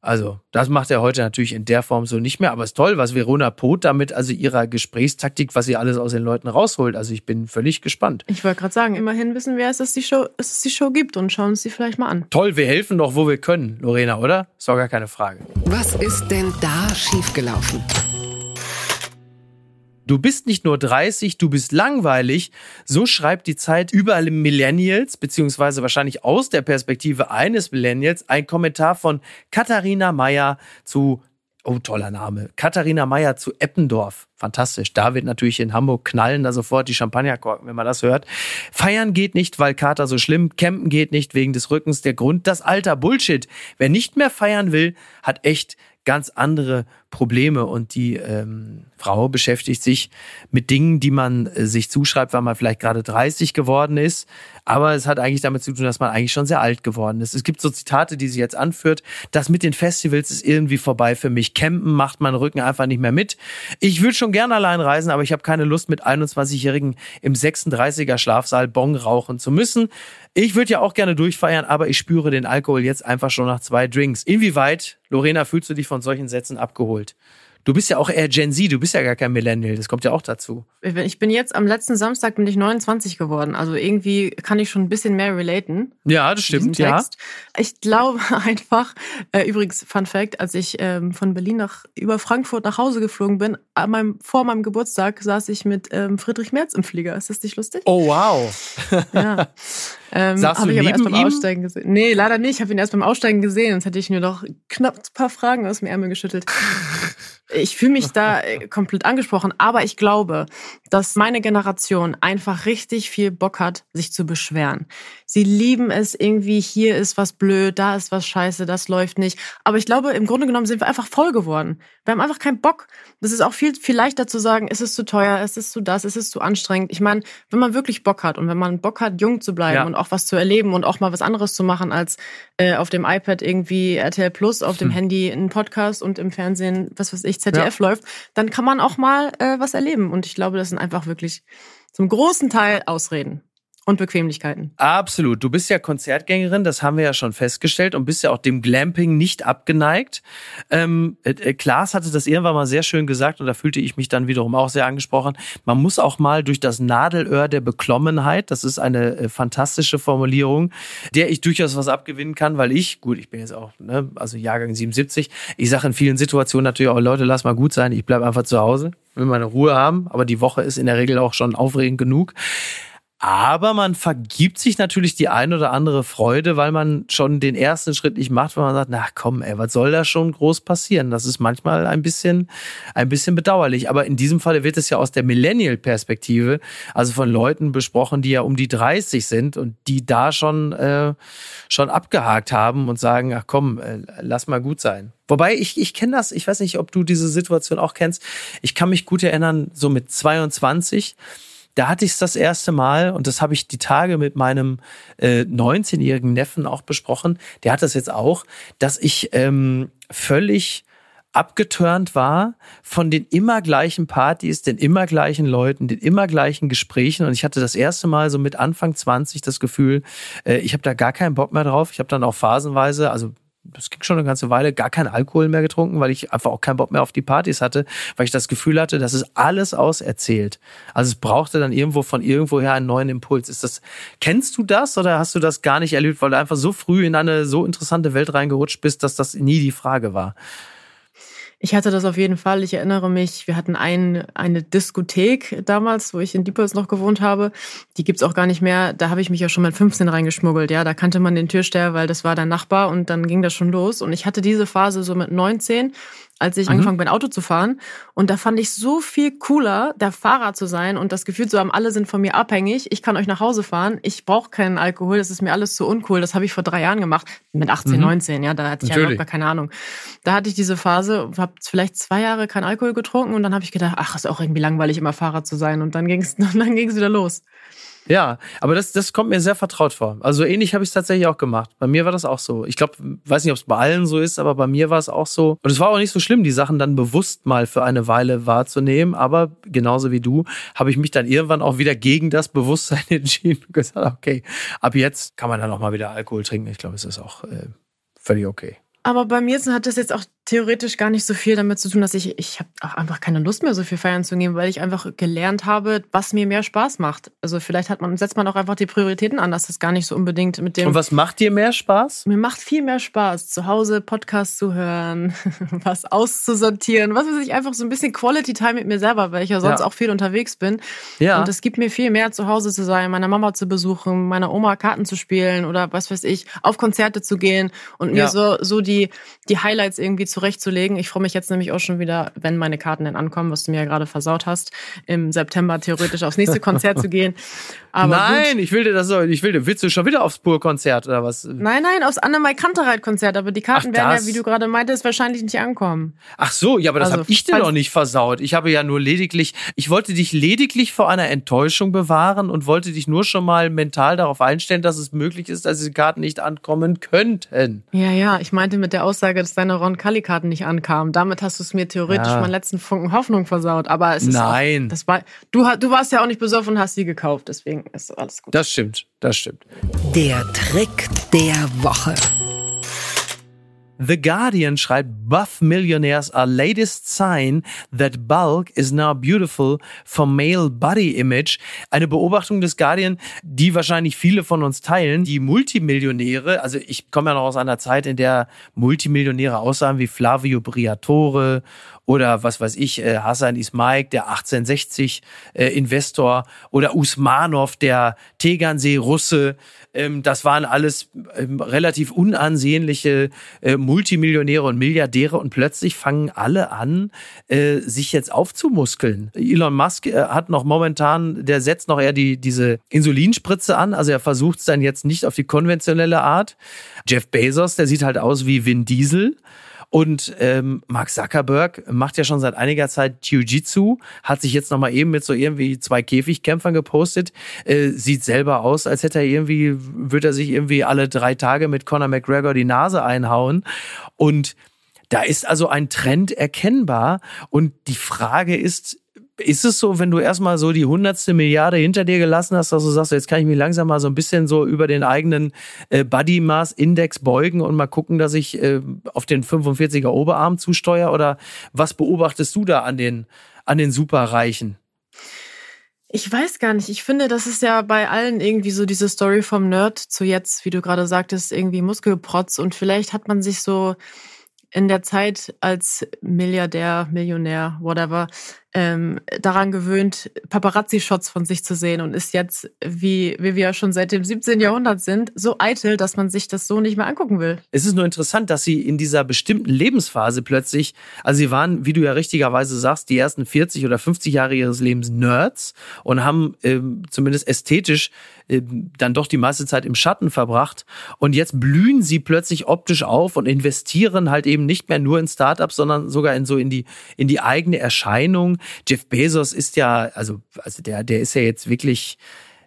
Speaker 1: also, das macht er heute natürlich in der Form so nicht mehr. Aber es ist toll, was Verona Poth damit, also ihrer Gesprächstaktik, was sie alles aus den Leuten rausholt. Also, ich bin völlig gespannt.
Speaker 3: Ich wollte gerade sagen, immerhin wissen wir, dass es, die Show, dass es die Show gibt und schauen uns die vielleicht mal an.
Speaker 1: Toll, wir helfen doch, wo wir können, Lorena, oder? Ist doch gar keine Frage.
Speaker 2: Was ist denn da schiefgelaufen?
Speaker 1: Du bist nicht nur 30, du bist langweilig. So schreibt die Zeit über Millennials, beziehungsweise wahrscheinlich aus der Perspektive eines Millennials, ein Kommentar von Katharina Meyer zu Oh, toller Name. Katharina Meyer zu Eppendorf. Fantastisch. Da wird natürlich in Hamburg knallen da sofort die Champagnerkorken, wenn man das hört. Feiern geht nicht, weil Kater so schlimm. Campen geht nicht wegen des Rückens. Der Grund, das Alter. Bullshit. Wer nicht mehr feiern will, hat echt ganz andere Probleme und die ähm, Frau beschäftigt sich mit Dingen, die man äh, sich zuschreibt, weil man vielleicht gerade 30 geworden ist. Aber es hat eigentlich damit zu tun, dass man eigentlich schon sehr alt geworden ist. Es gibt so Zitate, die sie jetzt anführt. Das mit den Festivals ist irgendwie vorbei für mich. Campen macht meinen Rücken einfach nicht mehr mit. Ich würde schon gerne allein reisen, aber ich habe keine Lust, mit 21-Jährigen im 36er Schlafsaal Bong rauchen zu müssen. Ich würde ja auch gerne durchfeiern, aber ich spüre den Alkohol jetzt einfach schon nach zwei Drinks. Inwieweit, Lorena, fühlst du dich von solchen Sätzen abgeholt? geholt. Du bist ja auch eher Gen Z, du bist ja gar kein Millennial, das kommt ja auch dazu.
Speaker 3: Ich bin jetzt am letzten Samstag bin ich 29 geworden, also irgendwie kann ich schon ein bisschen mehr relaten.
Speaker 1: Ja, das stimmt, ja.
Speaker 3: Ich glaube einfach, äh, übrigens Fun Fact, als ich ähm, von Berlin nach über Frankfurt nach Hause geflogen bin, meinem, vor meinem Geburtstag saß ich mit ähm, Friedrich Merz im Flieger. Ist das nicht lustig?
Speaker 1: Oh wow.
Speaker 3: ja. Ähm, hab
Speaker 1: du
Speaker 3: ich aber erst beim
Speaker 1: ihm?
Speaker 3: Aussteigen gesehen. Nee, leider nicht. Ich habe ihn erst beim Aussteigen gesehen. Sonst hätte ich nur noch knapp ein paar Fragen aus dem Ärmel geschüttelt. Ich fühle mich da äh, komplett angesprochen, aber ich glaube, dass meine Generation einfach richtig viel Bock hat, sich zu beschweren. Sie lieben es irgendwie, hier ist was blöd, da ist was scheiße, das läuft nicht. Aber ich glaube, im Grunde genommen sind wir einfach voll geworden. Wir haben einfach keinen Bock. Das ist auch viel, viel leichter zu sagen, es ist zu teuer, es ist zu das, es ist zu anstrengend. Ich meine, wenn man wirklich Bock hat und wenn man Bock hat, jung zu bleiben
Speaker 1: Ja.
Speaker 3: und auch was zu erleben und auch mal was anderes zu machen, als äh, auf dem iPad irgendwie RTL Plus, auf dem Handy einen Podcast und im Fernsehen, was weiß ich, ZDF läuft, dann kann man auch mal äh, was erleben. Und ich glaube, das sind einfach wirklich zum großen Teil Ausreden und Bequemlichkeiten.
Speaker 1: Absolut. Du bist ja Konzertgängerin, das haben wir ja schon festgestellt und bist ja auch dem Glamping nicht abgeneigt. Ähm, äh, äh, Klaas hatte das irgendwann mal sehr schön gesagt und da fühlte ich mich dann wiederum auch sehr angesprochen. Man muss auch mal durch das Nadelöhr der Beklommenheit, das ist eine äh, fantastische Formulierung, der ich durchaus was abgewinnen kann, weil ich, gut, ich bin jetzt auch, ne, also Jahrgang 77, ich sage in vielen Situationen natürlich auch, Leute, lass mal gut sein, ich bleib einfach zu Hause, will meine Ruhe haben, aber die Woche ist in der Regel auch schon aufregend genug. Aber man vergibt sich natürlich die ein oder andere Freude, weil man schon den ersten Schritt nicht macht, weil man sagt, na komm, ey, was soll da schon groß passieren? Das ist manchmal ein bisschen, ein bisschen bedauerlich. Aber in diesem Falle wird es ja aus der Millennial-Perspektive, also von Leuten besprochen, die ja um die 30 sind und die da schon, äh, schon abgehakt haben und sagen, ach komm, äh, lass mal gut sein. Wobei ich, ich kenne das, ich weiß nicht, ob du diese Situation auch kennst. Ich kann mich gut erinnern, so mit 22, da hatte ich es das erste Mal und das habe ich die Tage mit meinem äh, 19-jährigen Neffen auch besprochen. Der hat das jetzt auch, dass ich ähm, völlig abgeturnt war von den immer gleichen Partys, den immer gleichen Leuten, den immer gleichen Gesprächen. Und ich hatte das erste Mal so mit Anfang 20 das Gefühl, äh, ich habe da gar keinen Bock mehr drauf. Ich habe dann auch phasenweise, also das ging schon eine ganze Weile, gar keinen Alkohol mehr getrunken, weil ich einfach auch keinen Bock mehr auf die Partys hatte, weil ich das Gefühl hatte, das ist alles auserzählt. Also es brauchte dann irgendwo von irgendwoher einen neuen Impuls. Ist das, kennst du das oder hast du das gar nicht erlebt, weil du einfach so früh in eine so interessante Welt reingerutscht bist, dass das nie die Frage war?
Speaker 3: Ich hatte das auf jeden Fall. Ich erinnere mich, wir hatten ein, eine Diskothek damals, wo ich in Diepholz noch gewohnt habe. Die gibt's auch gar nicht mehr. Da habe ich mich ja schon mit 15 reingeschmuggelt. Ja, da kannte man den Türsteher, weil das war der Nachbar und dann ging das schon los. Und ich hatte diese Phase so mit 19, als ich
Speaker 1: Mhm.
Speaker 3: angefangen bin, Auto zu fahren. Und da fand ich so viel cooler, der Fahrer zu sein und das Gefühl zu haben, alle sind von mir abhängig. Ich kann euch nach Hause fahren. Ich brauche keinen Alkohol. Das ist mir alles zu uncool. Das habe ich vor drei Jahren gemacht. Mit 18,
Speaker 1: Mhm.
Speaker 3: 19. Ja, da hatte ich ja
Speaker 1: Natürlich.
Speaker 3: überhaupt gar keine Ahnung. Da hatte ich diese Phase, habe vielleicht zwei Jahre keinen Alkohol getrunken und dann habe ich gedacht, ach, ist auch irgendwie langweilig, immer Fahrer zu sein. Und dann ging es dann ging's wieder los.
Speaker 1: Ja, aber das, das kommt mir sehr vertraut vor. Also ähnlich habe ich es tatsächlich auch gemacht. Bei mir war das auch so. Ich glaube, weiß nicht, ob es bei allen so ist, aber bei mir war es auch so. Und es war auch nicht so schlimm, die Sachen dann bewusst mal für eine Weile wahrzunehmen. Aber genauso wie du habe ich mich dann irgendwann auch wieder gegen das Bewusstsein entschieden und gesagt, okay, ab jetzt kann man dann auch mal wieder Alkohol trinken. Ich glaube, es ist auch äh, völlig okay.
Speaker 3: Aber bei mir hat das jetzt auch theoretisch gar nicht so viel damit zu tun, dass ich, ich habe auch einfach keine Lust mehr, so viel feiern zu gehen, weil ich einfach gelernt habe, was mir mehr Spaß macht. Also vielleicht hat man, setzt man auch einfach die Prioritäten an, dass das gar nicht so unbedingt mit dem.
Speaker 1: Und was macht dir mehr Spaß?
Speaker 3: Mir macht viel mehr Spaß, zu Hause Podcasts zu hören, was auszusortieren, was weiß ich, einfach so ein bisschen Quality Time mit mir selber, weil ich ja sonst
Speaker 1: Ja.
Speaker 3: auch viel unterwegs bin.
Speaker 1: Ja.
Speaker 3: Und es gibt mir viel mehr, zu Hause zu sein, meiner Mama zu besuchen, meiner Oma Karten zu spielen oder was weiß ich, auf Konzerte zu gehen und mir
Speaker 1: Ja.
Speaker 3: so, so die, die Highlights irgendwie zu zurechtzulegen. Ich freue mich jetzt nämlich auch schon wieder, wenn meine Karten denn ankommen, was du mir ja gerade versaut hast, im September theoretisch aufs nächste Konzert zu gehen.
Speaker 1: Aber nein, gut. ich will dir das so, ich will dir, willst du schon wieder aufs Pur-Konzert oder was?
Speaker 3: Nein, nein, aufs Annemai Kantereit-Konzert, aber die Karten Ach, werden ja, wie du gerade meintest, wahrscheinlich nicht ankommen.
Speaker 1: Ach so, ja, aber das also, habe ich dir doch nicht versaut. Ich habe ja nur lediglich, ich wollte dich lediglich vor einer Enttäuschung bewahren und wollte dich nur schon mal mental darauf einstellen, dass es möglich ist, dass diese Karten nicht ankommen könnten.
Speaker 3: Ja, ja, ich meinte mit der Aussage, dass deine Ron Cully-Karten nicht ankamen. Damit hast du es mir theoretisch ja. meinen letzten Funken Hoffnung versaut. Aber es ist
Speaker 1: Nein.
Speaker 3: Auch, das war, du, du warst ja auch nicht besoffen und hast sie gekauft, deswegen ist alles gut.
Speaker 1: Das stimmt, das stimmt.
Speaker 2: Der Trick der Woche.
Speaker 1: The Guardian schreibt, buff millionaires are latest sign that bulk is now beautiful for male body image. Eine Beobachtung des Guardian, die wahrscheinlich viele von uns teilen. Die Multimillionäre, also ich komme ja noch aus einer Zeit, in der Multimillionäre aussahen wie Flavio Briatore oder was weiß ich, äh, Hassan Ismaik, der 1860 äh, Investor oder Usmanov, der Tegernsee-Russe. Ähm, das waren alles ähm, relativ unansehnliche äh, Multimillionäre und Milliardäre und plötzlich fangen alle an, äh, sich jetzt aufzumuskeln. Elon Musk äh, hat noch momentan, der setzt noch eher die, diese Insulinspritze an, also er versucht es dann jetzt nicht auf die konventionelle Art. Jeff Bezos, der sieht halt aus wie Vin Diesel. Und ähm, Mark Zuckerberg macht ja schon seit einiger Zeit Jiu-Jitsu, hat sich jetzt nochmal eben mit so irgendwie zwei Käfigkämpfern gepostet, äh, sieht selber aus, als hätte er irgendwie, würde er sich irgendwie alle drei Tage mit Conor McGregor die Nase einhauen. Und da ist also ein Trend erkennbar. Und die Frage ist, ist es so, wenn du erstmal so die hundertste Milliarde hinter dir gelassen hast, dass du sagst, jetzt kann ich mich langsam mal so ein bisschen so über den eigenen äh, Body Mass Index beugen und mal gucken, dass ich äh, auf den 45er Oberarm zusteuere? Oder was beobachtest du da an den, an den Superreichen?
Speaker 3: Ich weiß gar nicht. Ich finde, das ist ja bei allen irgendwie so diese Story vom Nerd zu jetzt, wie du gerade sagtest, irgendwie Muskelprotz. Und vielleicht hat man sich so in der Zeit als Milliardär, Millionär, whatever, ähm, daran gewöhnt, Paparazzi-Shots von sich zu sehen und ist jetzt, wie, wie wir ja schon seit dem 17. Jahrhundert sind, so eitel, dass man sich das so nicht mehr angucken will.
Speaker 1: Es ist nur interessant, dass sie in dieser bestimmten Lebensphase plötzlich, also sie waren, wie du ja richtigerweise sagst, die ersten 40 oder 50 Jahre ihres Lebens Nerds und haben ähm, zumindest ästhetisch ähm, dann doch die meiste Zeit im Schatten verbracht. Und jetzt blühen sie plötzlich optisch auf und investieren halt eben nicht mehr nur in Startups, sondern sogar in so in die, in die eigene Erscheinung. Jeff Bezos ist ja, also, also der, der ist ja jetzt wirklich,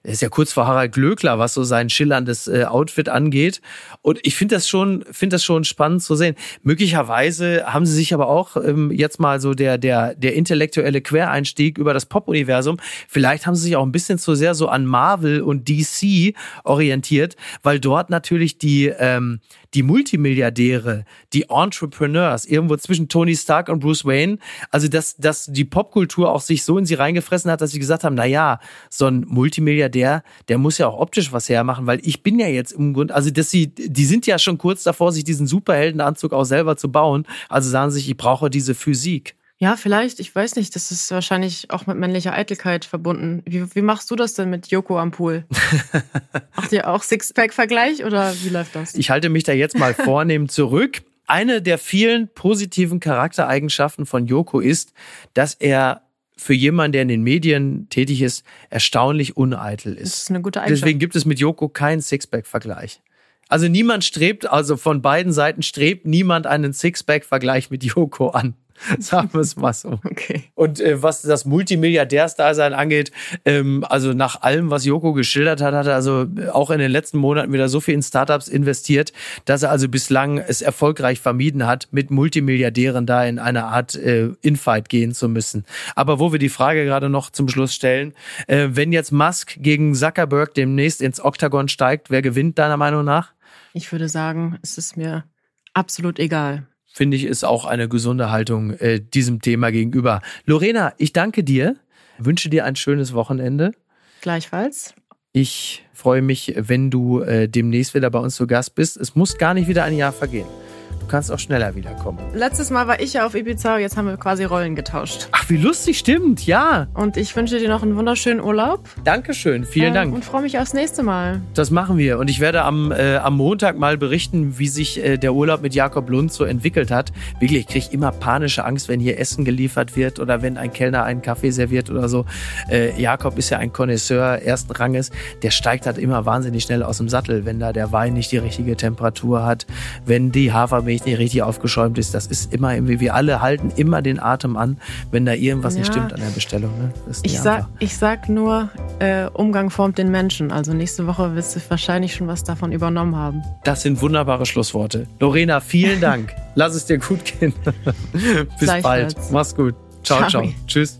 Speaker 1: er ist ja kurz vor Harald Glöckler, was so sein schillerndes äh, Outfit angeht. Und ich finde das schon, finde das schon spannend zu sehen. Möglicherweise haben sie sich aber auch ähm, jetzt mal so der, der, der intellektuelle Quereinstieg über das Pop-Universum. Vielleicht haben sie sich auch ein bisschen zu sehr so an Marvel und DC orientiert, weil dort natürlich die, ähm, die Multimilliardäre, die Entrepreneurs, irgendwo zwischen Tony Stark und Bruce Wayne, also dass, dass die Popkultur auch sich so in sie reingefressen hat, dass sie gesagt haben, na ja, so ein Multimilliardär, der muss ja auch optisch was hermachen, weil ich bin ja jetzt im Grund, also dass sie, die sind ja schon kurz davor, sich diesen Superheldenanzug auch selber zu bauen, also sagen sich, ich brauche diese Physik.
Speaker 3: Ja, vielleicht, ich weiß nicht, das ist wahrscheinlich auch mit männlicher Eitelkeit verbunden. Wie, wie machst du das denn mit Joko am Pool? Macht ihr auch Sixpack-Vergleich oder wie läuft das?
Speaker 1: Ich halte mich da jetzt mal vornehm zurück. Eine der vielen positiven Charaktereigenschaften von Joko ist, dass er für jemanden, der in den Medien tätig ist, erstaunlich uneitel ist.
Speaker 3: Das ist eine gute Eigenschaft.
Speaker 1: Deswegen gibt es mit Joko keinen Sixpack-Vergleich. Also niemand strebt, also von beiden Seiten strebt niemand einen Sixpack-Vergleich mit Joko an. Sagen wir es mal so.
Speaker 3: Okay.
Speaker 1: Und äh, was das Multimilliardärsdasein angeht, ähm, also nach allem, was Joko geschildert hat, hat er also auch in den letzten Monaten wieder so viel in Startups investiert, dass er also bislang es erfolgreich vermieden hat, mit Multimilliardären da in eine Art äh, Infight gehen zu müssen. Aber wo wir die Frage gerade noch zum Schluss stellen, äh, wenn jetzt Musk gegen Zuckerberg demnächst ins Oktagon steigt, wer gewinnt deiner Meinung nach?
Speaker 3: Ich würde sagen, es ist mir absolut egal
Speaker 1: finde ich, ist auch eine gesunde Haltung äh, diesem Thema gegenüber. Lorena, ich danke dir, wünsche dir ein schönes Wochenende.
Speaker 3: Gleichfalls.
Speaker 1: Ich freue mich, wenn du äh, demnächst wieder bei uns zu Gast bist. Es muss gar nicht wieder ein Jahr vergehen kannst auch schneller wiederkommen.
Speaker 3: Letztes Mal war ich ja auf Ibiza, jetzt haben wir quasi Rollen getauscht.
Speaker 1: Ach, wie lustig, stimmt, ja.
Speaker 3: Und ich wünsche dir noch einen wunderschönen Urlaub.
Speaker 1: Dankeschön, vielen
Speaker 3: äh,
Speaker 1: Dank.
Speaker 3: Und freue mich aufs nächste Mal.
Speaker 1: Das machen wir. Und ich werde am, äh, am Montag mal berichten, wie sich äh, der Urlaub mit Jakob Lund so entwickelt hat. Wirklich, ich kriege immer panische Angst, wenn hier Essen geliefert wird oder wenn ein Kellner einen Kaffee serviert oder so. Äh, Jakob ist ja ein Connoisseur ersten Ranges. Der steigt halt immer wahnsinnig schnell aus dem Sattel, wenn da der Wein nicht die richtige Temperatur hat, wenn die Hafermilch nicht richtig aufgeschäumt ist. Das ist immer irgendwie, wir alle halten immer den Atem an, wenn da irgendwas nicht
Speaker 3: Ja.
Speaker 1: stimmt an der Bestellung. Ne? Nicht
Speaker 3: Ich sag,
Speaker 1: einfach.
Speaker 3: ich sag nur, äh, Umgang formt den Menschen. Also nächste Woche wirst du wahrscheinlich schon was davon übernommen haben.
Speaker 1: Das sind wunderbare Schlussworte. Lorena, vielen Dank. Lass es dir gut gehen. Bis bald. Mach's gut. Ciao, ciao.
Speaker 3: Ciao.
Speaker 1: Tschüss.